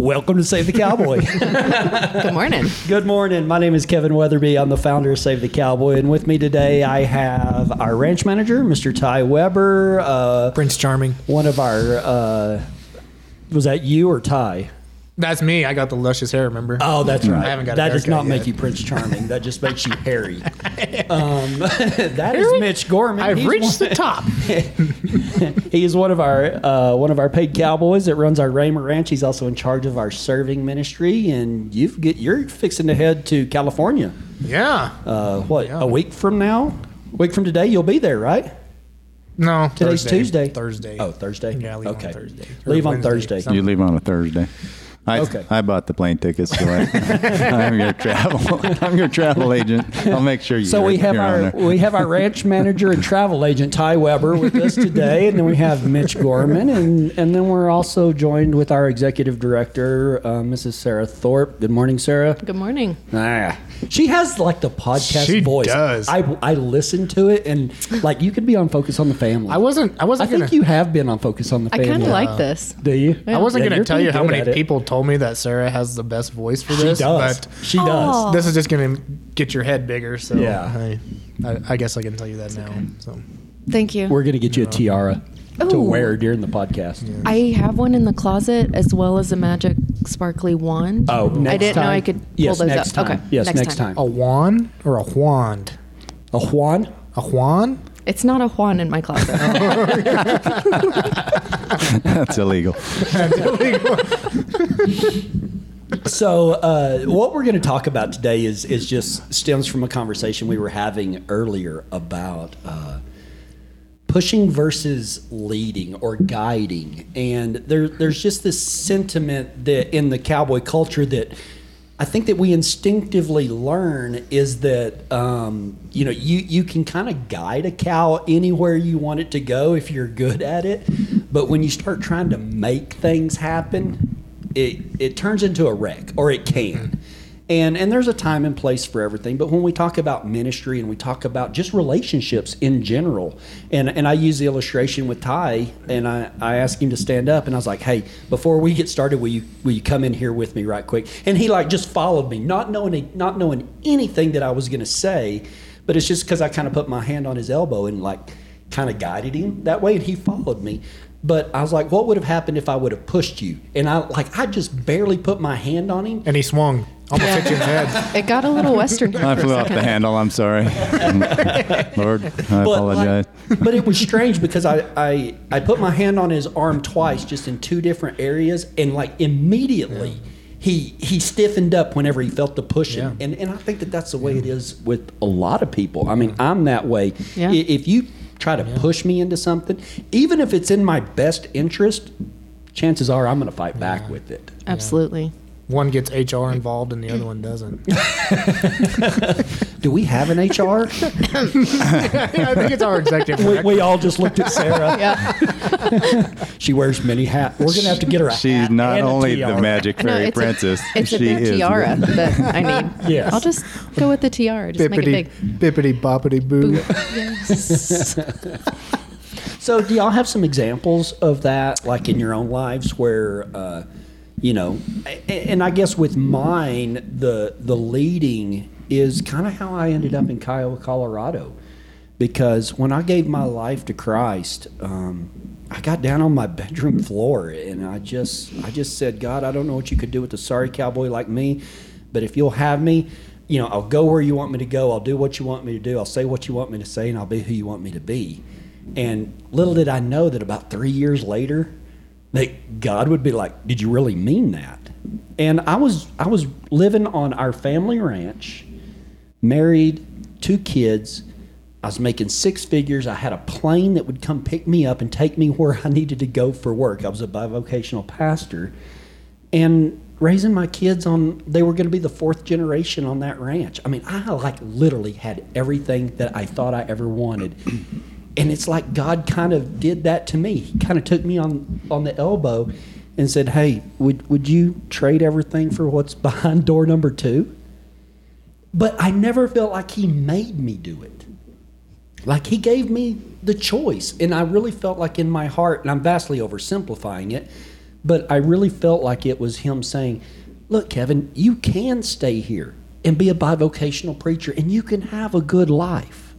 Welcome to Save the Cowboy. Good morning. Good morning. My name is Kevin Weatherby. I'm the founder of Save the Cowboy, and with me today I have our ranch manager, Mr. Ty Weber. Uh, Prince Charming. one of our uh, was that you or Ty? That's me. I got the luscious hair. Remember? Oh, that's right. I haven't got a that does haircut not make yet. you Prince Charming. That just makes you hairy. Um, that is Mitch Gorman. I've He's reached one- the top. He is one of our uh, one of our paid cowboys that runs our Raymer Ranch. He's also in charge of our serving ministry, and you've get you're fixing to head to California. yeah. Uh, what Yeah. a week from now? A week from today, you'll be there, right? No. Today's Thursday. Tuesday. Thursday. Oh, Thursday. Yeah, I leave on okay. Thursday. Or Leave on Wednesday, Thursday. something. You leave on a Thursday. I, Okay. I bought the plane tickets, so I, I'm your travel. I'm your travel agent. I'll make sure you. So we have you're our on we have our ranch manager and travel agent Ty Weber with us today, and then we have Mitch Gorman, and and then we're also joined with our executive director, uh, Mrs. Sarah Thorpe. Good morning, Sarah. Good morning. Ah, she has like the podcast She voice. does. I I listen to it, and like you could be on Focus on the Family. I wasn't. I I wasn't think gonna. you have been on Focus on the Family. I kind of like this. Do you? I wasn't Yeah, gonna tell you how many at it. people told me that Sarah has the best voice for this. She this. does. But She does. this is just gonna get your head bigger. So Yeah. I, I, I guess I can tell you that now. So Thank you. We're gonna get you a tiara to wear during the podcast. I have one in the closet as well as a magic sparkly wand. Oh, next time. I didn't time? know I could pull Yes, those next up. time. Okay. Yes, next time. a wand or a wand? A Juan. A wand? It's not a Juan in my closet. That's illegal. So, uh, what we're going to talk about today is is just stems from a conversation we were having earlier about uh, pushing versus leading or guiding, and there there's just this sentiment that in the cowboy culture that. I think that we instinctively learn is that um, you know you you can kind of guide a cow anywhere you want it to go if you're good at it, but when you start trying to make things happen, it it turns into a wreck or it can. And and there's a time and place for everything, but when we talk about ministry and we talk about just relationships in general, and and I use the illustration with Ty, and I, I asked him to stand up, and I was like, hey, before we get started, will you will you come in here with me right quick? And he like just followed me, not knowing not knowing anything that I was gonna say, but it's just because I kind of put my hand on his elbow and like kind of guided him that way, and he followed me. But I was like, what would have happened if I would have pushed you? And I like I just barely put my hand on him. And he swung. Almost hit you in the head. it got a little western. I for flew off the handle. I'm sorry, Lord. I But, apologize. like- but it was strange because I, I I put my hand on his arm twice, just in two different areas, and like immediately. He, he stiffened up whenever he felt the pushing, Yeah. and and I think that that's the way it is with a lot of people. I mean, I'm that way. Yeah. If you try to push me into something, even if it's in my best interest, chances are I'm going to fight back with it. Absolutely. One gets HR involved and the other one doesn't. Do we have an HR? I think it's our executive we, we all just looked at Sarah. Yeah. She wears many hats. We're going to have to get her a She's hat not and a only the tiara. magic No, fairy it's princess. A, it's a she big is. tiara that I need. Yes. I'll just go with the tiara. Just make it big. bippity, boppity, boo. Yes. So, do y'all have some examples of that, like in your own lives, where, uh, you know, and I guess with mine, the the leading is kind of how I ended up in Kiowa, Colorado, because when I gave my life to Christ, um, I got down on my bedroom floor and I just I just said, God, I don't know what you could do with a sorry cowboy like me, but if you'll have me. You know, I'll go where you want me to go. I'll do what you want me to do. I'll say what you want me to say, and I'll be who you want me to be. And little did I know that about three years later, that God would be like, "Did you really mean that?" And I was I was living on our family ranch, married, two kids. I was making six figures. I had a plane that would come pick me up and take me where I needed to go for work. I was a bivocational pastor, and raising my kids on they were going to be the fourth generation on that ranch. I mean, I like literally had everything that I thought I ever wanted. And it's like God kind of did that to me. He kind of took me on on the elbow and said, "Hey, would would you trade everything for what's behind door number 2?" But I never felt like he made me do it. Like he gave me the choice. And I really felt like in my heart, and I'm vastly oversimplifying it, But I really felt like it was him saying, Look, Kevin, you can stay here and be a bivocational preacher and you can have a good life.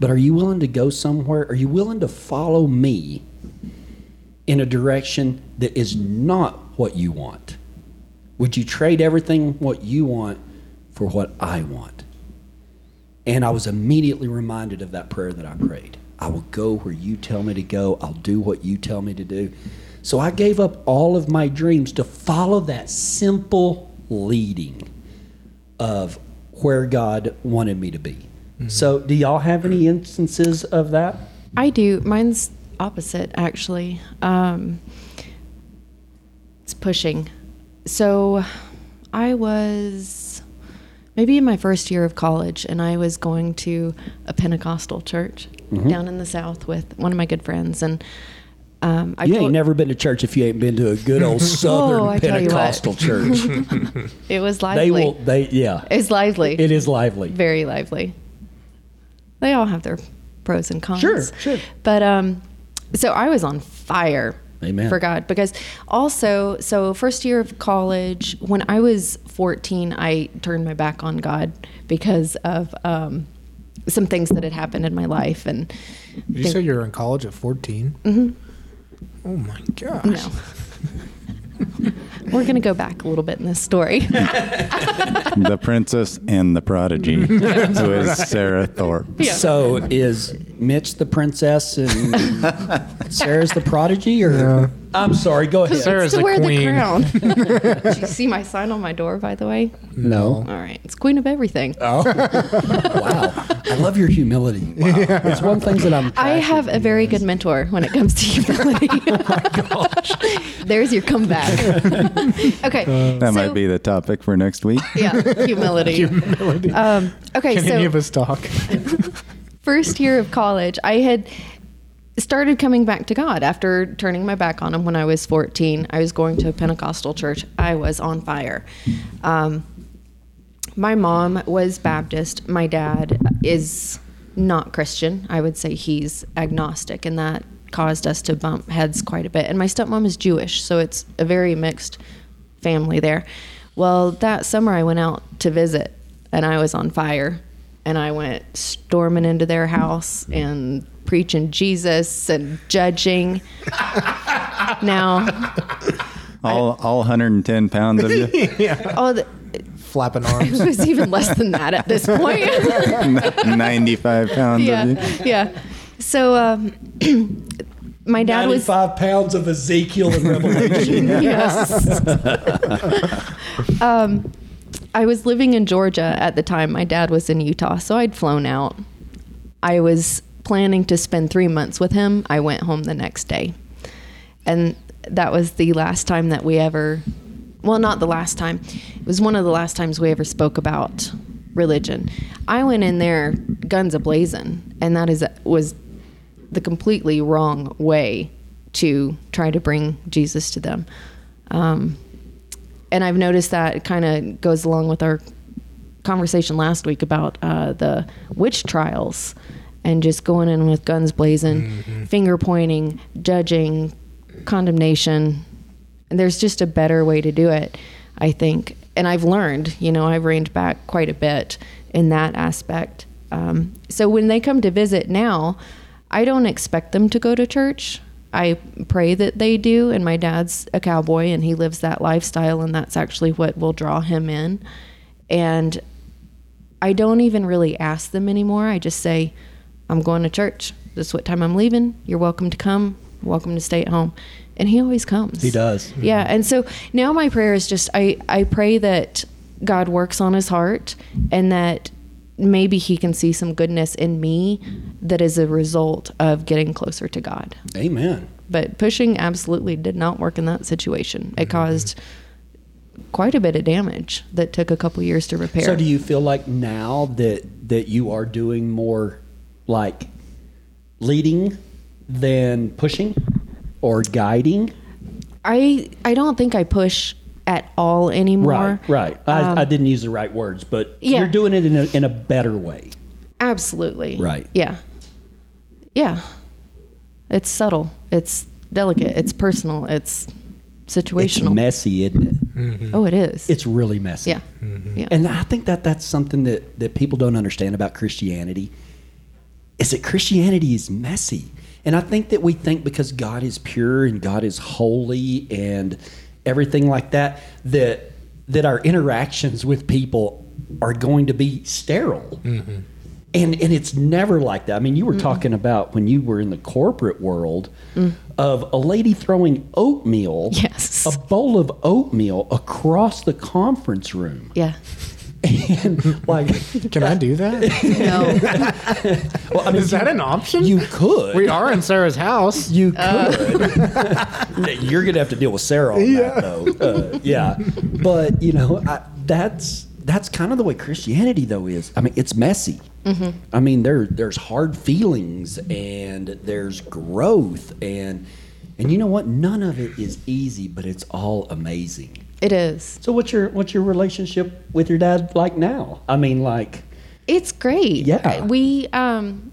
But are you willing to go somewhere? Are you willing to follow me in a direction that is not what you want? Would you trade everything what you want for what I want? And I was immediately reminded of that prayer that I prayed. I will go where you tell me to go. I'll do what you tell me to do. So I gave up all of my dreams to follow that simple leading of where God wanted me to be. So, do y'all have any instances of that? I do. Mine's opposite, actually. Um, it's pushing. So I was maybe in my first year of college, and I was going to a Pentecostal church Mm-hmm. down in the South with one of my good friends. And um, I you told- ain't never been to church if you ain't been to a good old Southern Oh, I tell you what. Pentecostal church. it was lively. they will, they, yeah. it's lively. It is lively. very lively. They all have their pros and cons. Sure, sure. But um, so I was on fire Amen. for God because also, so first year of college, when I was 14, I turned my back on God because of um, some things that had happened in my life, and Did you think- say you were in college at 14? Mm-hmm. Oh my gosh. no. We're gonna go back a little bit in this story. the Princess and the Prodigy, who is Sarah Thorpe. Yeah. So is Mitch the princess and Sarah's the prodigy, or I'm sorry, go ahead. Sarah's to the wear queen. the crown. Did you see my sign on my door, by the way? No. All right, it's queen of everything. Oh, wow! I love your humility. Wow. It's one thing that I'm. I have a very good mentor when it comes to humility. oh my gosh. There's your comeback. okay. That so- might be the topic for next week. Yeah, humility. Humility. Um, okay, Can so any of us talk? first year of college, I had started coming back to God after turning my back on Him when I was 14. I was going to a Pentecostal church. I was on fire. Um, my mom was Baptist. My dad is not Christian. I would say he's agnostic, and that caused us to bump heads quite a bit. And my stepmom is Jewish, so it's a very mixed family there. Well, that summer I went out to visit, and I was on fire. And I went storming into their house and preaching Jesus and judging. now, All, all 110 pounds of you. oh, the, Flapping it arms. was even less than that at this point. 95 pounds yeah, of you. yeah. So um, my dad was Ninety-five pounds of Ezekiel and Revelation. yes. um, I was living in Georgia at the time. My dad was in Utah, so I'd flown out. I was planning to spend three months with him. I went home the next day, and that was the last time that we ever. Well, not the last time. It was one of the last times we ever spoke about religion. I went in there guns a blazing, and that is was the completely wrong way to try to bring Jesus to them. Um, and I've noticed that kind of goes along with our conversation last week about uh, the witch trials and just going in with guns blazing, finger pointing, judging, condemnation. And there's just a better way to do it, I think. And I've learned, you know, I've reined back quite a bit in that aspect. Um, so when they come to visit now, I don't expect them to go to church. I pray that they do. And my dad's a cowboy and he lives that lifestyle, and that's actually what will draw him in. And I don't even really ask them anymore. I just say, I'm going to church. This is what time I'm leaving. You're welcome to come. Welcome to stay at home. And he always comes. He does. Yeah. And so now my prayer is just I, I pray that God works on his heart and that maybe he can see some goodness in me that is a result of getting closer to God. Amen. But pushing absolutely did not work in that situation. It mm-hmm. caused quite a bit of damage that took a couple years to repair. So, do you feel like now that that you are doing more like leading than pushing or guiding? I I don't think I push at all anymore. Right, right. I, Um, I didn't use the right words, but Yeah. you're doing it in a, in a better way. Absolutely. Right. Yeah. Yeah. It's subtle. It's delicate. It's personal. It's It's situational. messy, isn't it? oh, it is. It's really messy. yeah. yeah. And I think that that's something that, that people don't understand about Christianity is that Christianity is messy. And I think that we think because God is pure and God is holy and everything like that, that that our interactions with people are going to be sterile. Mm-hmm. And and it's never like that. I mean, you were talking about when you were in the corporate world mm. of a lady throwing oatmeal, Yes. a bowl of oatmeal across the conference room. yeah. And like Can I do that? No. well, I mean, Is that an option? you could. we are in Sarah's house. You could. You're gonna have to deal with Sarah on that, though. Uh, yeah, but you know, I, that's that's kind of the way Christianity, though, is. I mean, it's messy. I mean, there there's hard feelings and there's growth and and you know what? None of it is easy, but it's all amazing. It is. So, what's your what's your relationship with your dad like now? I mean, like, It's great. Yeah. We um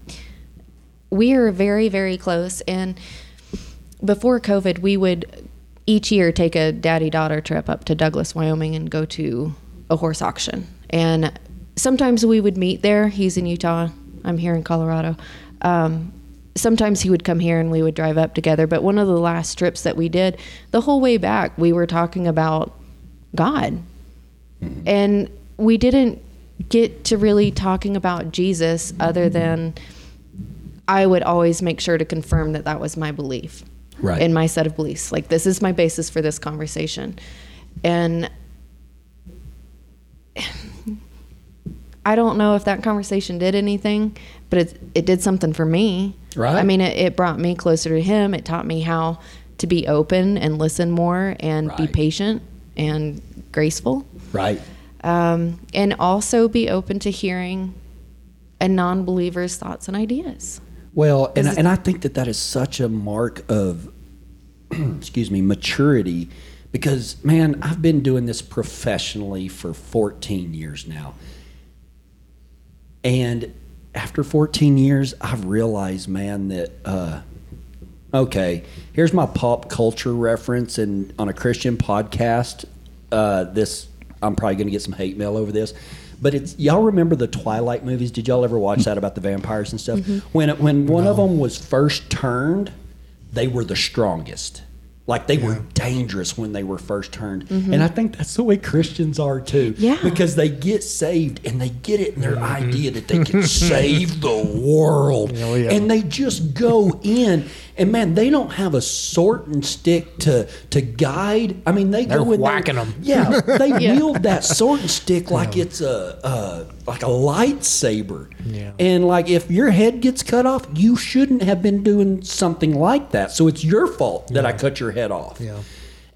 we are very very close and before COVID we would each year take a daddy daughter trip up to Douglas, Wyoming and go to a horse auction. And sometimes we would meet there. He's in Utah. I'm here in Colorado. Um sometimes he would come here and we would drive up together, but one of the last trips that we did, the whole way back we were talking about God mm-hmm. and we didn't get to really talking about Jesus other mm-hmm. than I would always make sure to confirm that that was my belief Right. in my set of beliefs. Like this is my basis for this conversation, and I don't know if that conversation did anything, but it it did something for me. Right. I mean, it, it brought me closer to him. It taught me how to be open and listen more and be patient and graceful right? um, and also be open to hearing a non-believer's thoughts and ideas. Well, and, and I think that that is such a mark of, excuse me, maturity because, man, I've been doing this professionally for 14 years now. And after 14 years, I've realized, man, that, uh, okay, here's my pop culture reference. And on a Christian podcast, uh, this, I'm probably going to get some hate mail over this. But it's y'all remember the Twilight movies? Did y'all ever watch that about the vampires and stuff? Mm-hmm. When it, when one of them was first turned, they were the strongest. Like they were dangerous when they were first turned. Mm-hmm. And I think that's the way Christians are too. Yeah. Because they get saved and they get it in their mm-hmm. idea that they can save the world. Oh, yeah. And they just go in and man, they don't have a sword and stick to to guide. I mean, they They're go in there- whacking 'em. Yeah, they Yeah. wield that sword and stick like it's a, a like a lightsaber. Yeah. And like if your head gets cut off, you shouldn't have been doing something like that. So it's your fault that I cut your head off. Yeah.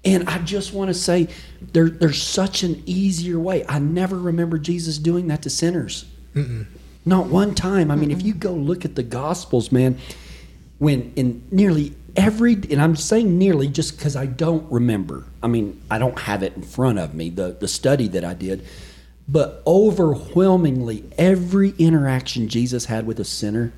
And I just want to say there, there's such an easier way. I never remember Jesus doing that to sinners. Not one time. I mean, if you go look at the Gospels, man, when in nearly every, and I'm saying nearly just because I don't remember. I mean, I don't have it in front of me, the, the study that I did. But overwhelmingly, every interaction Jesus had with a sinner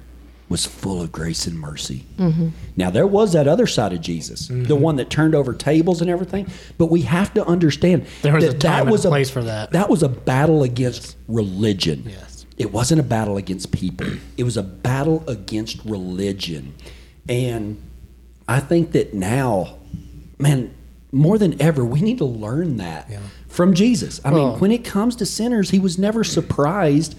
was full of grace and mercy. Mm-hmm. Now, there was that other side of Jesus, the mm-hmm. one that turned over tables and everything. But we have to understand There was that a time that and was a place for that. That was a battle against religion. Yes. It wasn't a battle against people. It was a battle against religion. And I think that now, man, more than ever, we need to learn that Yeah. from Jesus. I Well- mean, when it comes to sinners, he was never surprised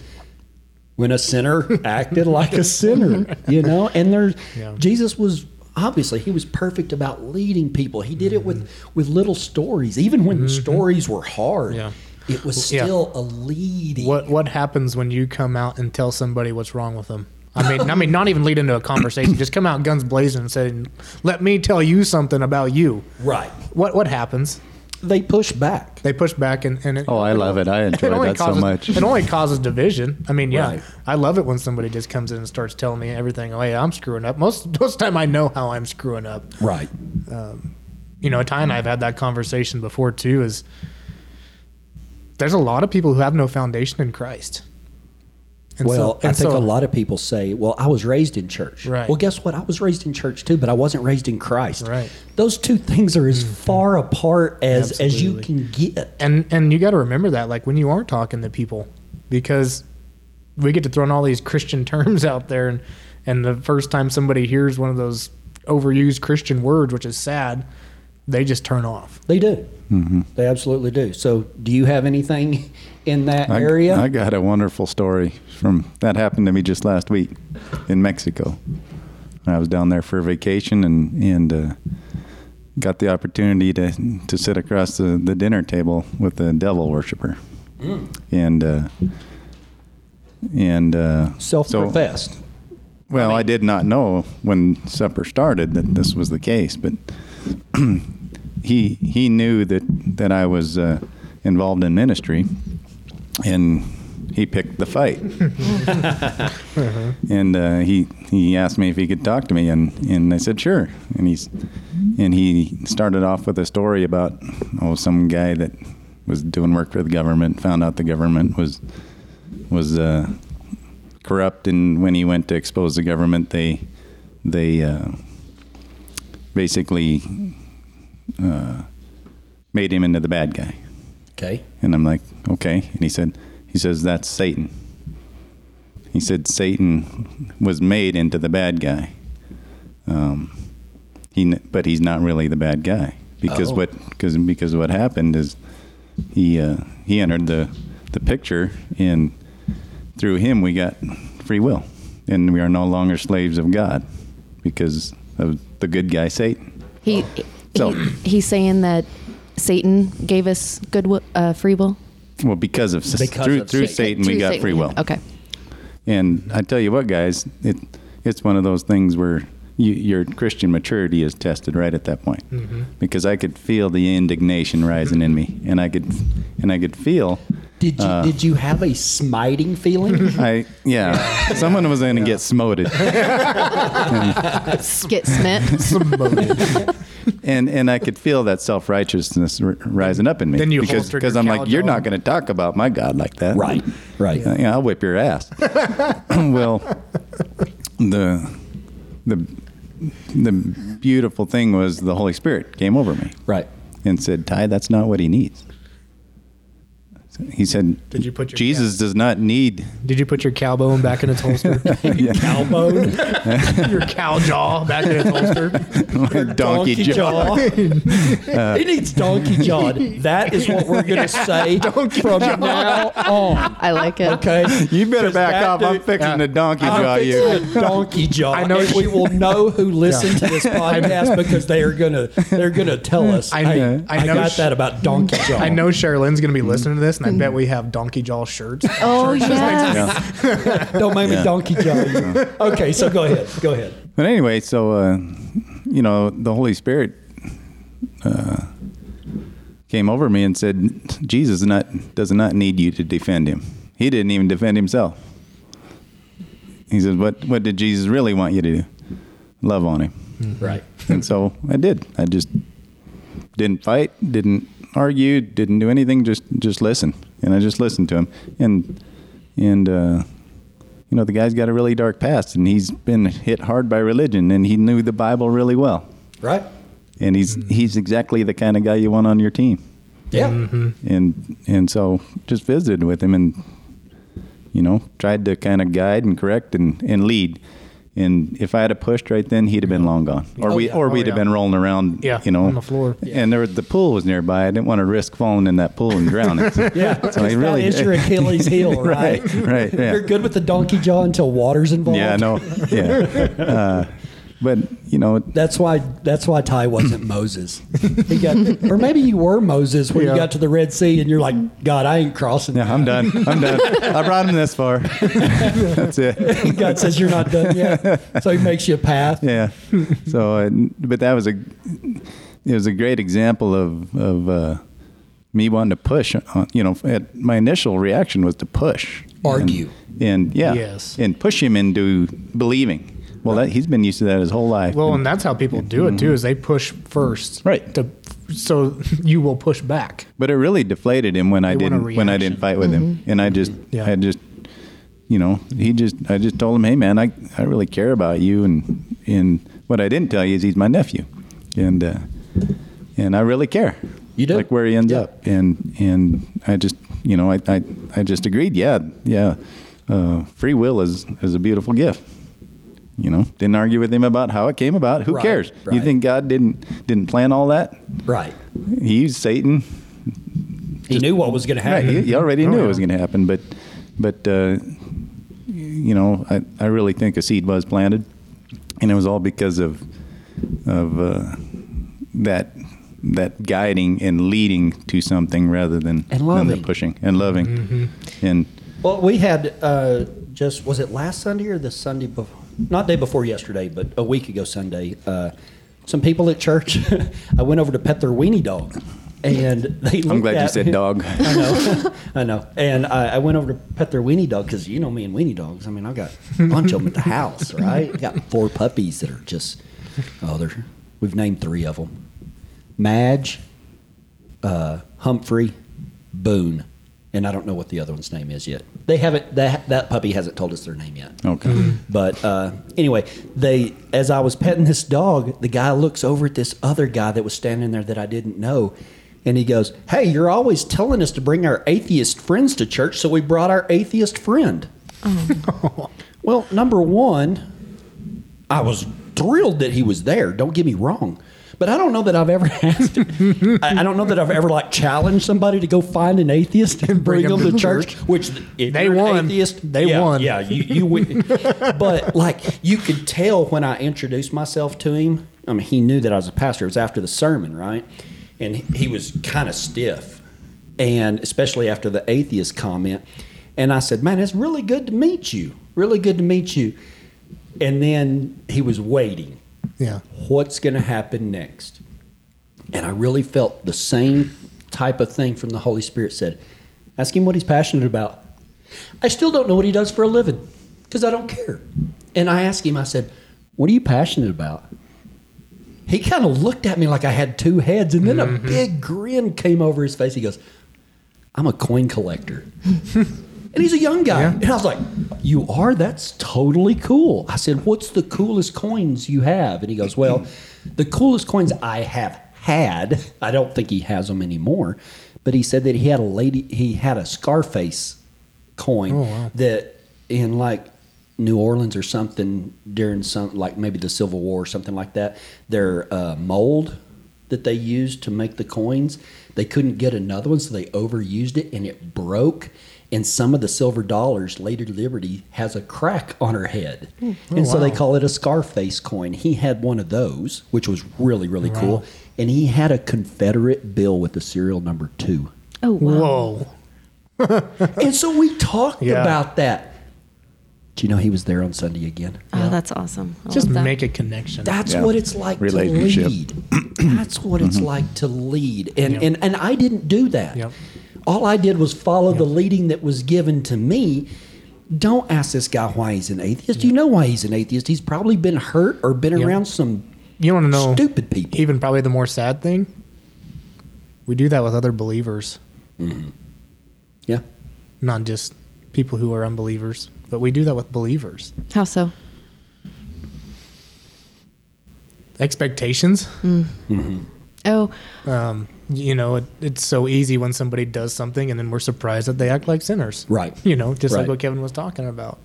when a sinner acted like a sinner, you know? And there's Yeah. Jesus was obviously he was perfect about leading people. He did it with mm-hmm. with little stories, even when the mm-hmm. stories were hard. Yeah. It was still a leading. What what happens when you come out and tell somebody what's wrong with them? I mean, I mean, not even lead into a conversation. Just come out guns blazing and say, "Let me tell you something about you." Right. What what happens? They push back. They push back and, and it, Oh, I love it. I enjoy only that so much. It only causes division. I mean, yeah, Right. I love it when somebody just comes in and starts telling me everything. Oh, yeah, I'm screwing up. Most most of the time, I know how I'm screwing up. Right. Um, you know, Ty and I have had that conversation before too. Is there's a lot of people who have no foundation in Christ. And well, so- I think so- a lot of people say, "Well, I was raised in church." Right. Well, guess what? I was raised in church too, but I wasn't raised in Christ. Right. Those two things are as mm-hmm. far apart as as you can get. and and you got to remember that like when you are talking to people because we get to throw in all these christian terms out there and and the first time somebody hears one of those overused christian words which is sad they just turn off They do. Mm-hmm. They absolutely do. So, do you have anything in that I, area? I got a wonderful story from that happened to me just last week in Mexico. I was down there for a vacation and and uh, got the opportunity to to sit across the, the dinner table with a devil worshiper, and uh, and uh, Self-professed. well, I, did not know when supper started that this was the case, but he he knew that that I was uh, involved in ministry, and he picked the fight. And uh, he he asked me if he could talk to me, and, and I said sure. And he's and he started off with a story about oh some guy that was doing work for the government found out the government was was uh, corrupt, and when he went to expose the government, they they uh, basically uh, made him into the bad guy. Okay. And I'm like, okay. And he said, he says that's Satan. He said Satan was made into the bad guy. Um, he, but he's not really the bad guy because Oh. what because because what happened is he uh, he entered the the picture and through him we got free will and we are no longer slaves of God because of the good guy Satan. He, So- he he's saying that Satan gave us good wi- uh, free will. Well, because of Because through of through Satan. Satan, we got Satan, free will. Okay. And I tell you what, guys, it it's one of those things where you, your Christian maturity is tested right at that point, because I could feel the indignation rising in me, and I could and I could feel. Did you Uh, did you have a smiting feeling? I yeah, someone was going to get smoted, Get smit. and and I could feel that self righteousness r- rising up in me. Then you because because I'm like, you're not going to talk about my God like that, right. Right. Yeah, I'll whip your ass. well, the the the beautiful thing was the Holy Spirit came over me Right. and said, "Ty, that's not what he needs." He said, Did you put your Jesus does not need." did you put your cow bone back in its holster Your Cowbone. your cow jaw back in its holster donkey, donkey jaw. Uh, he needs donkey jaw. That is what we're going to say from now on. I like it. Okay. You better back that off. I'm dude- fixing the donkey jaw I'm you. fixing a donkey jaw. I know we will know who listened to this podcast because they are gonna they're gonna tell us. I- hey, I I, know got sh- that about donkey jaw. i know Sherilyn's gonna be listening to this and i bet we have donkey jaw shirts Oh yes. Don't make me Yeah. donkey jaw you. Okay, so go ahead. Go ahead. But anyway, so uh, you know, the Holy Spirit uh, came over me and said, "Jesus not does not need you to defend him. He didn't even defend himself." He says, "What what did Jesus really want you to do? Love on him." Right. And so I did. I just didn't fight, didn't argue, didn't do anything. Just just listen, and I just listened to him. And and uh, you know, the guy's got a really dark past, and he's been hit hard by religion, and he knew the Bible really well. Right. And he's he's exactly the kind of guy you want on your team. Yeah. And and so just visited with him, and you know, tried to kind of guide and correct and, and lead. And if I had have pushed right then, he'd have been long gone, or Oh, we yeah. or Oh, we'd have yeah. been rolling around, Yeah, you know, on the floor. And there was, the pool was nearby. I didn't want to risk falling in that pool and drowning. So, Yeah. so I really that is your Achilles heel, right? right, right, yeah. You're good with the donkey jaw until water's involved. Yeah, no, yeah. Uh, but you know, That's why. That's why Ty wasn't Moses. He got, or maybe you were Moses when Yeah. you got to the Red Sea, and you're like, God, I ain't crossing. yeah, I'm done. I'm done. I brought him this far. That's it. God says you're not done yet, so He makes you a path. yeah. So, uh, but that was a it was a great example of of uh, me wanting to push. On, you know, at, my initial reaction was to push, Argue. and, and yeah, Yes. and push him into believing. Well, that, he's been used to that his whole life. Well, and that's how people do it too. Is they push first, Right. To so you will push back. but it really deflated him when I They want a didn't when I didn't fight with him, and I just Yeah. I just you know, he just I just told him, hey man, I I really care about you, and and what I didn't tell you is he's my nephew, and uh, and I really care. You do? like where he ends Yeah. up, and and I just you know I I, I just agreed. Yeah, yeah. Uh, free will is is a beautiful gift. You know, didn't argue with him about how it came about. Who Right, cares? You think God didn't didn't plan all that? Right. He used Satan He knew what was going to Right, happen. he, he already Oh, knew yeah. it was going to happen, but but uh, you know, I, I really think a seed was planted, and it was all because of of uh, that that guiding and leading to something rather than And than the pushing and loving, Mm-hmm. and Well, we had uh, just was it last Sunday or the Sunday before? Not day before yesterday, but a week ago Sunday. Uh, some people at church. I went over to pet their weenie dog, and they. I'm glad you said me- dog. I know, I know. And I, I went over to pet their weenie dog because you know me and weenie dogs. I mean, I got a bunch of them at the house, right? I got four puppies that are just oh, they're we've named three of them: Madge, uh, Humphrey, Boone, and I don't know what the other one's name is yet. They haven't that that puppy hasn't told us their name yet. Okay. But uh, anyway, they as I was petting this dog, the guy looks over at this other guy that was standing there that I didn't know, and he goes, "Hey, you're always telling us to bring our atheist friends to church, so we brought our atheist friend." well, number one, I was thrilled that he was there. Don't get me wrong. But I don't know that I've ever asked. I I don't know that I've ever like challenged somebody to go find an atheist and bring, Bring them them to church. church. Which if They you're an won. atheist, They yeah, won. Yeah, you, you win. but like you could tell when I introduced myself to him. I mean, he knew that I was a pastor. It was after the sermon, right? And he was kind of stiff, and especially after the atheist comment. And I said, "Man, it's really good to meet you. Really good to meet you." And then he was waiting. Yeah. What's going to happen next? And I really felt the same type of thing from the Holy Spirit said, ask him what he's passionate about. I still don't know what he does for a living because I don't care. And I asked him, I said, What are you passionate about? He kind of looked at me like I had two heads, and then a mm-hmm. big grin came over his face. He goes, I'm a coin collector. and he's a young guy. Yeah. And I was like, You are? That's totally cool. I said, What's the coolest coins you have? And he goes, Well, the coolest coins I have had, I don't think he has them anymore, but he said that he had a lady, he had a Scarface coin Oh, wow. that in like New Orleans or something during some like maybe the Civil War or something like that, their uh, mold that they used to make the coins, they couldn't get another one, so they overused it and it broke. And some of the silver dollars, Lady Liberty, has a crack on her head, hmm. oh, and so they call it a Scarface coin. He had one of those, which was really really cool, and he had a Confederate bill with the serial number two. Oh wow. Whoa. and so we talked Yeah. about that. Do you know he was there on Sunday again? Oh, that's awesome. I Just love that. make a connection. That's Yeah. what it's like to lead. That's what it's mm-hmm. like to lead. And, Yep. and and I didn't do that. Yep. All I did was follow the leading that was given to me. Don't ask this guy why he's an atheist. You know why he's an atheist. He's probably been hurt or been Yep. around some you want to know stupid people. even probably the more sad thing? We do that with other believers, mm-hmm. Yeah. not just people who are unbelievers, but we do that with believers. How so? Expectations. Oh, Um, you know, it, it's so easy when somebody does something and then we're surprised that they act like sinners. Right. You know, just Right. like what Kevin was talking about.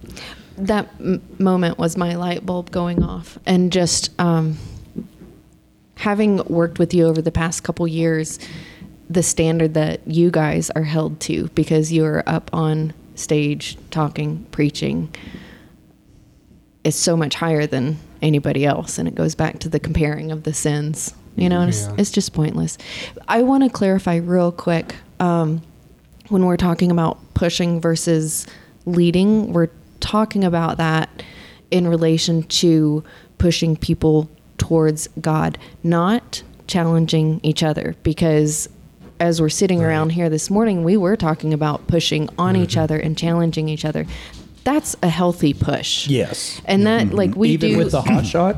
that m- moment was my light bulb going off and just um, having worked with you over the past couple years the standard that you guys are held to because you're up on stage talking preaching is so much higher than anybody else and it goes back to the comparing of the sins you know and it's, it's just pointless i want to clarify real quick um, when we're talking about pushing versus leading, we're talking about that in relation to pushing people towards God, not challenging each other. Because as we're sitting around here this morning, we were talking about pushing on each other and challenging each other. That's a healthy push. Yes. And that, like, we Even do. with the hot shot?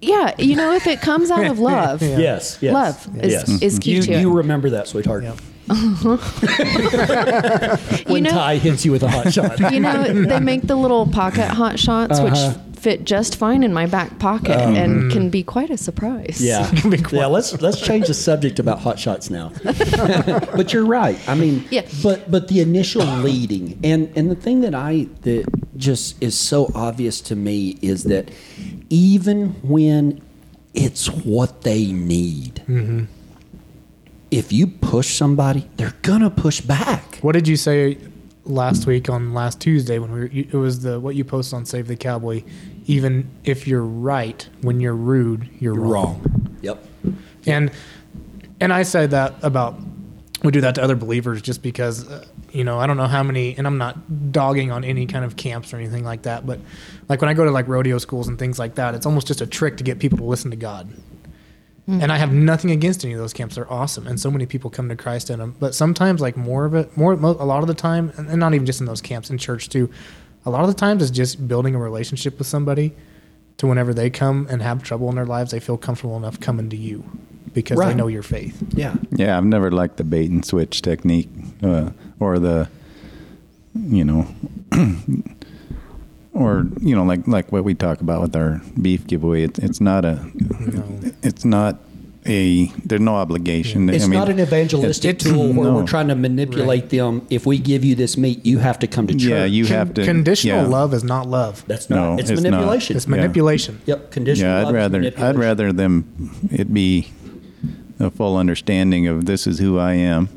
yeah, you know, if it comes out of love, Yes. yes love is, yes. is key you, to it. you remember that, sweetheart. Yep. when know- Ty hits you with a hot shot. You know, they make the little pocket hot shots, Uh-huh. which fit just fine in my back pocket um, and hmm. can be quite a surprise. Yeah, yeah. Let's let's change the subject about hot shots now. but you're right. I mean, Yeah. But but the initial leading and and the thing that I that just is so obvious to me is that even when it's what they need, mm-hmm. if you push somebody, they're gonna push back. What did you say last week on last Tuesday when we were? It was the what you posted on Save the Cowboy. Even if you're right, when you're rude, you're, You're wrong. wrong. Yep. And and I say that about we do that to other believers just because uh, you know I don't know how many and I'm not dogging on any kind of camps or anything like that, but like when I go to like rodeo schools and things like that, it's almost just a trick to get people to listen to God. And I have nothing against any of those camps; they're awesome, and so many people come to Christ in them. But sometimes, like more of it, more a lot of the time, and and not even just in those camps, in church too. A lot of the times, is just building a relationship with somebody to whenever they come and have trouble in their lives, they feel comfortable enough coming to you because they know your faith. Yeah. Yeah, I've never liked the bait and switch technique, uh, or the, you know, or you know, like like what we talk about with our beef giveaway. It's it's not a, it's not a. There's no obligation. It's I mean, not an evangelistic it's- tool where no. we're trying to manipulate them. If we give you this meat, you have to come to church. Yeah, you Con- have to. conditional yeah. love is not love. That's not. No, it's, it's not. manipulation. It's manipulation. Yep. Conditional. Yeah, I'd is rather I'd rather them it be a full understanding of this is who I am.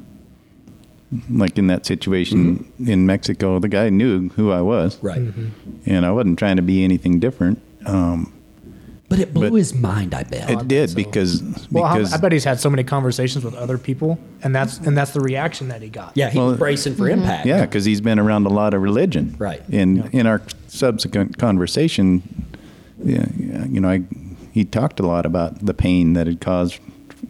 Like in that situation in Mexico, the guy knew who I was, Right. and I wasn't trying to be anything different. Um, But it blew But- his mind. I bet. it did so. because Well, I, I bet he's had so many conversations with other people, and that's and that's the reaction that he got. yeah, he Well, was bracing for impact. yeah, because he's been around a lot of religion, Right. And in our subsequent conversation, yeah, yeah, you know, I, he talked a lot about the pain that had caused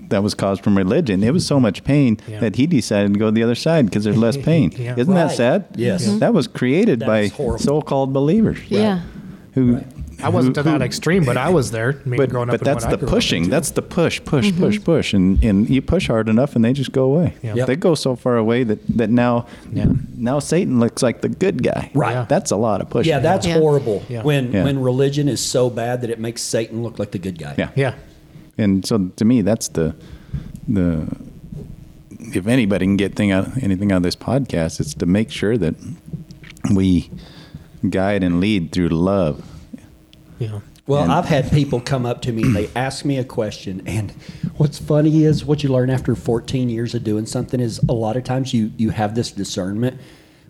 that was caused from religion. It was so much pain Yeah. that he decided to go the other side because there's less pain. Yeah. Isn't Right. that sad? Yes. Mhm. That was created That by so-called believers. Yeah. Who Right. I wasn't who- to that extreme, but I was there. I mean, but, growing up but in that's the pushing. That's the push, push, mm-hmm. push, push, and and you push hard enough, and they just go away. Yeah. Yep. They go so far away that that now, Yeah. now Satan looks like the good guy. Right. Yeah. That's a lot of pushing. Yeah, that's Yeah. horrible. Yeah. When Yeah. when religion is so bad that it makes Satan look like the good guy. yeah. yeah, And so to me, that's the the if anybody can get thing out anything out of this podcast, it's to make sure that we guide and lead through love. Yeah. Well, And- I've had people come up to me and they ask me a question, and what's funny is what you learn after 14 years of doing something is a lot of times you you have this discernment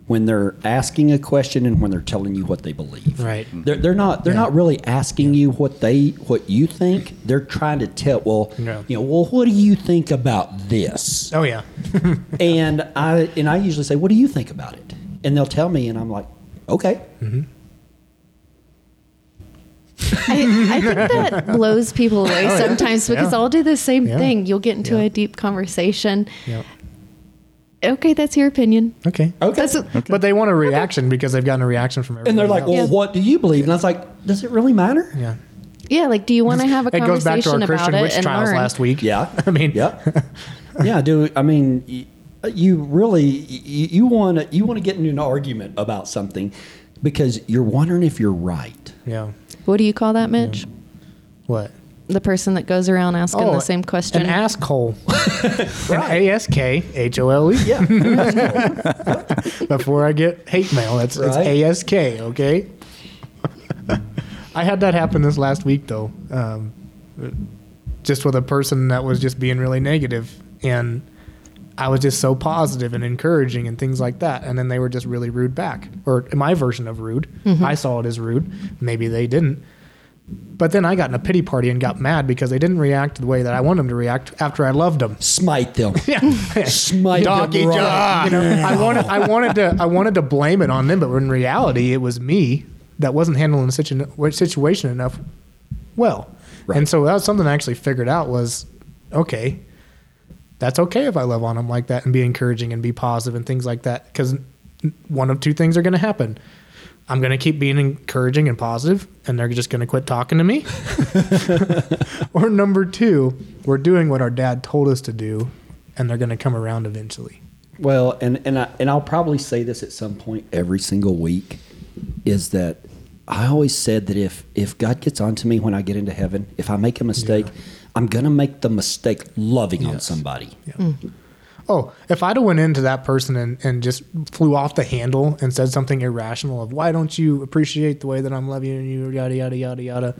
when they're asking a question and when they're telling you what they believe. Right. They're, they're not they're Yeah. not really asking you what they what you think. They're trying to tell. Well, Yeah. you know, well, what do you think about this? Oh yeah, and I and I usually say, "What do you think about it?" And they'll tell me, and I'm like, "Okay." Mm-hmm. I, I think that blows people oh, away Oh, yeah. sometimes because Yeah. I'll do the same Yeah. thing. You'll get into Yeah. a deep conversation. yeah. Okay, that's your opinion. Okay. Okay. That's But they want a reaction because they've gotten a reaction from everyone. and they're like, else. "Well, Yeah. what do you believe?" And I was like, "Does it really matter?" yeah. yeah. Like, do you want to have a It goes back to conversation our about Christian it witch and trials learn? last week. Yeah. I mean, yeah, yeah. Do I mean uh, you really you, you want to you want to get into an argument about something because you're wondering if you're right. yeah. What do you call that, Mitch? What? The person that goes around asking Oh, the same question. An asshole. An A S K H O L E. Yeah, Before I get hate mail, that's it's A S K. Okay. I had that happen this last week though, um, just with a person that was just being really negative, and I was just so positive and encouraging and things like that, and then they were just really rude back, or my version of rude. Mm-hmm. I saw it as rude. Maybe they didn't. But then I got in a pity party and got mad because they didn't react the way that I wanted them to react after I loved them. smite them. Yeah. Smite Doggy them right. dog. You know, I wanted, I wanted to, I wanted to blame it on them, but in reality, it was me that wasn't handling the situ- situation enough well. Right. And so that was something I actually figured out was, okay, that's okay if I love on them like that and be encouraging and be positive and things like that. Because one of two things are going to happen. I'm going to keep being encouraging and positive, and they're just going to quit talking to me. or number two, we're doing what our dad told us to do, and they're going to come around eventually. Well, and and I, and I'll probably say this at some point every single week is that I always said that if if God gets onto me when I get into heaven, if I make a mistake, I'm gonna make the mistake loving on Yes. somebody. Hmm. Oh, if I'd have went into that person and, and just flew off the handle and said something irrational of why don't you appreciate the way that I'm loving you, yada yada yada yada,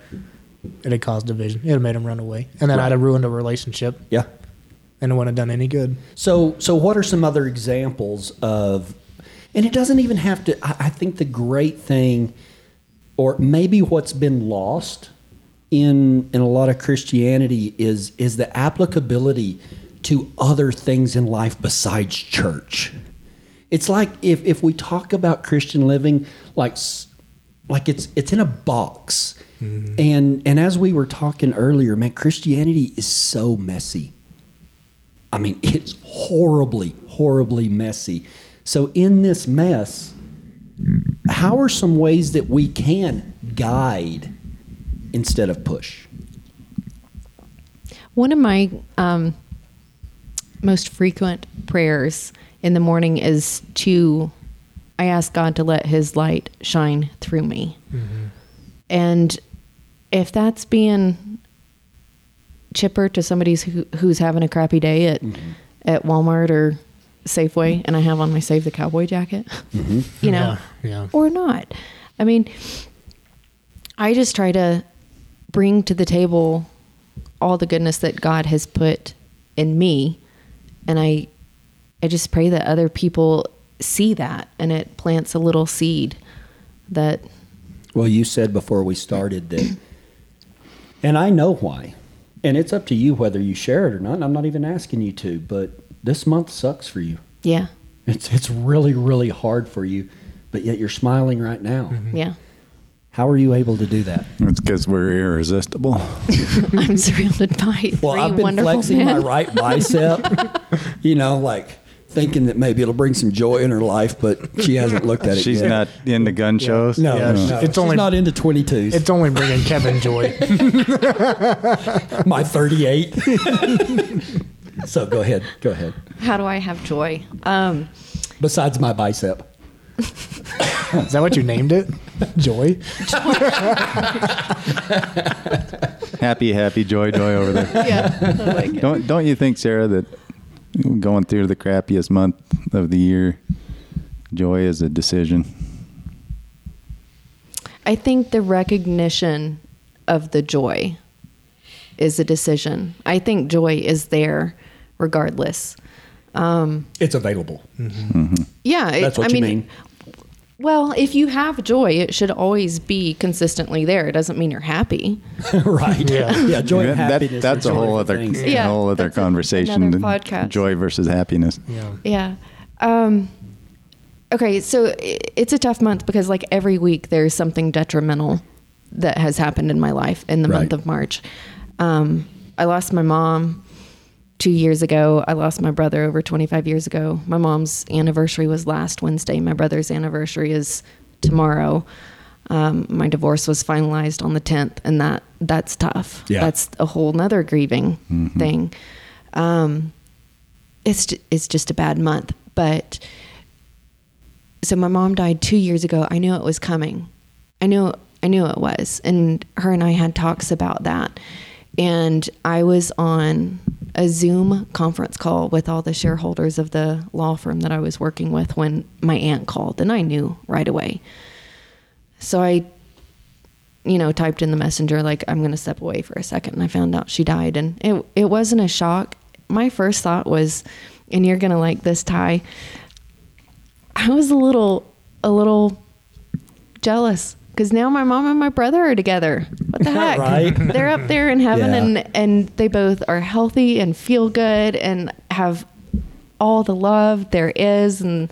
it had caused division. It had made them run away, and then I'd have ruined a relationship, Yeah. and it wouldn't have done any good. So so what are some other examples of and it doesn't even have to I, I think the great thing or maybe what's been lost in in a lot of Christianity is is the applicability to other things in life besides church. It's like if if we talk about Christian living like like it's it's in a box. Mm-hmm. And and as we were talking earlier, man, Christianity is so messy. I mean, it's horribly, horribly messy. So, in this mess, how are some ways that we can guide instead of push? One of my um, most frequent prayers in the morning is to, I ask God to let His light shine through me. Mm-hmm. And if that's being chipper to somebody who, who's having a crappy day at, mm-hmm. at Walmart or Safeway, and I have on my Save the Cowboy jacket, mm-hmm. you know, Yeah, yeah. or not. I mean, I just try to bring to the table all the goodness that God has put in me, and I, I just pray that other people see that, and it plants a little seed that Well, you said before we started that, and I know why, and it's up to you whether you share it or not. and I'm not even asking you to, but this month sucks for you. yeah, It's it's really really hard for you, but yet you're smiling right now. Mm-hmm. yeah. How are you able to do that? It's because we're irresistible. I'm surrounded by Well, I've been wonderful flexing men. my right bicep, you know, like thinking that maybe it'll bring some joy in her life, but she hasn't looked at it She's yet. not into gun shows. No, Yeah, no, it's she's only- not into 22s. It's only bringing Kevin joy. my 38. so go ahead, go ahead. How do I have joy? Um, Besides my bicep. Is that what you named it? Joy. Happy, happy, joy, joy over there. yeah, I like it. Don't don't you think, Sarah, that going through the crappiest month of the year, joy is a decision? I think the recognition of the joy is a decision. I think joy is there regardless. Um, It's available. yeah, it- That's what I you mean, mean. Well, if you have joy, it should always be consistently there. It doesn't mean you're happy. right. Yeah. Yeah. Joy and That- happiness. that's a whole other things. Yeah, a whole other that's conversation. another podcast. Joy versus happiness. Yeah. Yeah. Um, okay, so it's a tough month because like every week there's something detrimental that has happened in my life in the month of March. Um, I lost my mom two years ago. I lost my brother over 25 years ago. My mom's anniversary was last Wednesday. My brother's anniversary is tomorrow. Um, my divorce was finalized on the 10th, and that that's tough. Yeah. That's a whole nother grieving thing. Um, it's it's just a bad month. But so my mom died two years ago. I knew it was coming. I knew I knew it was, and her and I had talks about that. And I was on a Zoom conference call with all the shareholders of the law firm that I was working with when my aunt called, and I knew right away. So I, you know, typed in the messenger like I'm going to step away for a second, and I found out she died, and it it wasn't a shock. My first thought was, and you're going to like this, Ty. I was a little a little jealous because now my mom and my brother are together. What the heck? Right. They're up there in heaven, Yeah. and and they both are healthy and feel good and have all the love there is and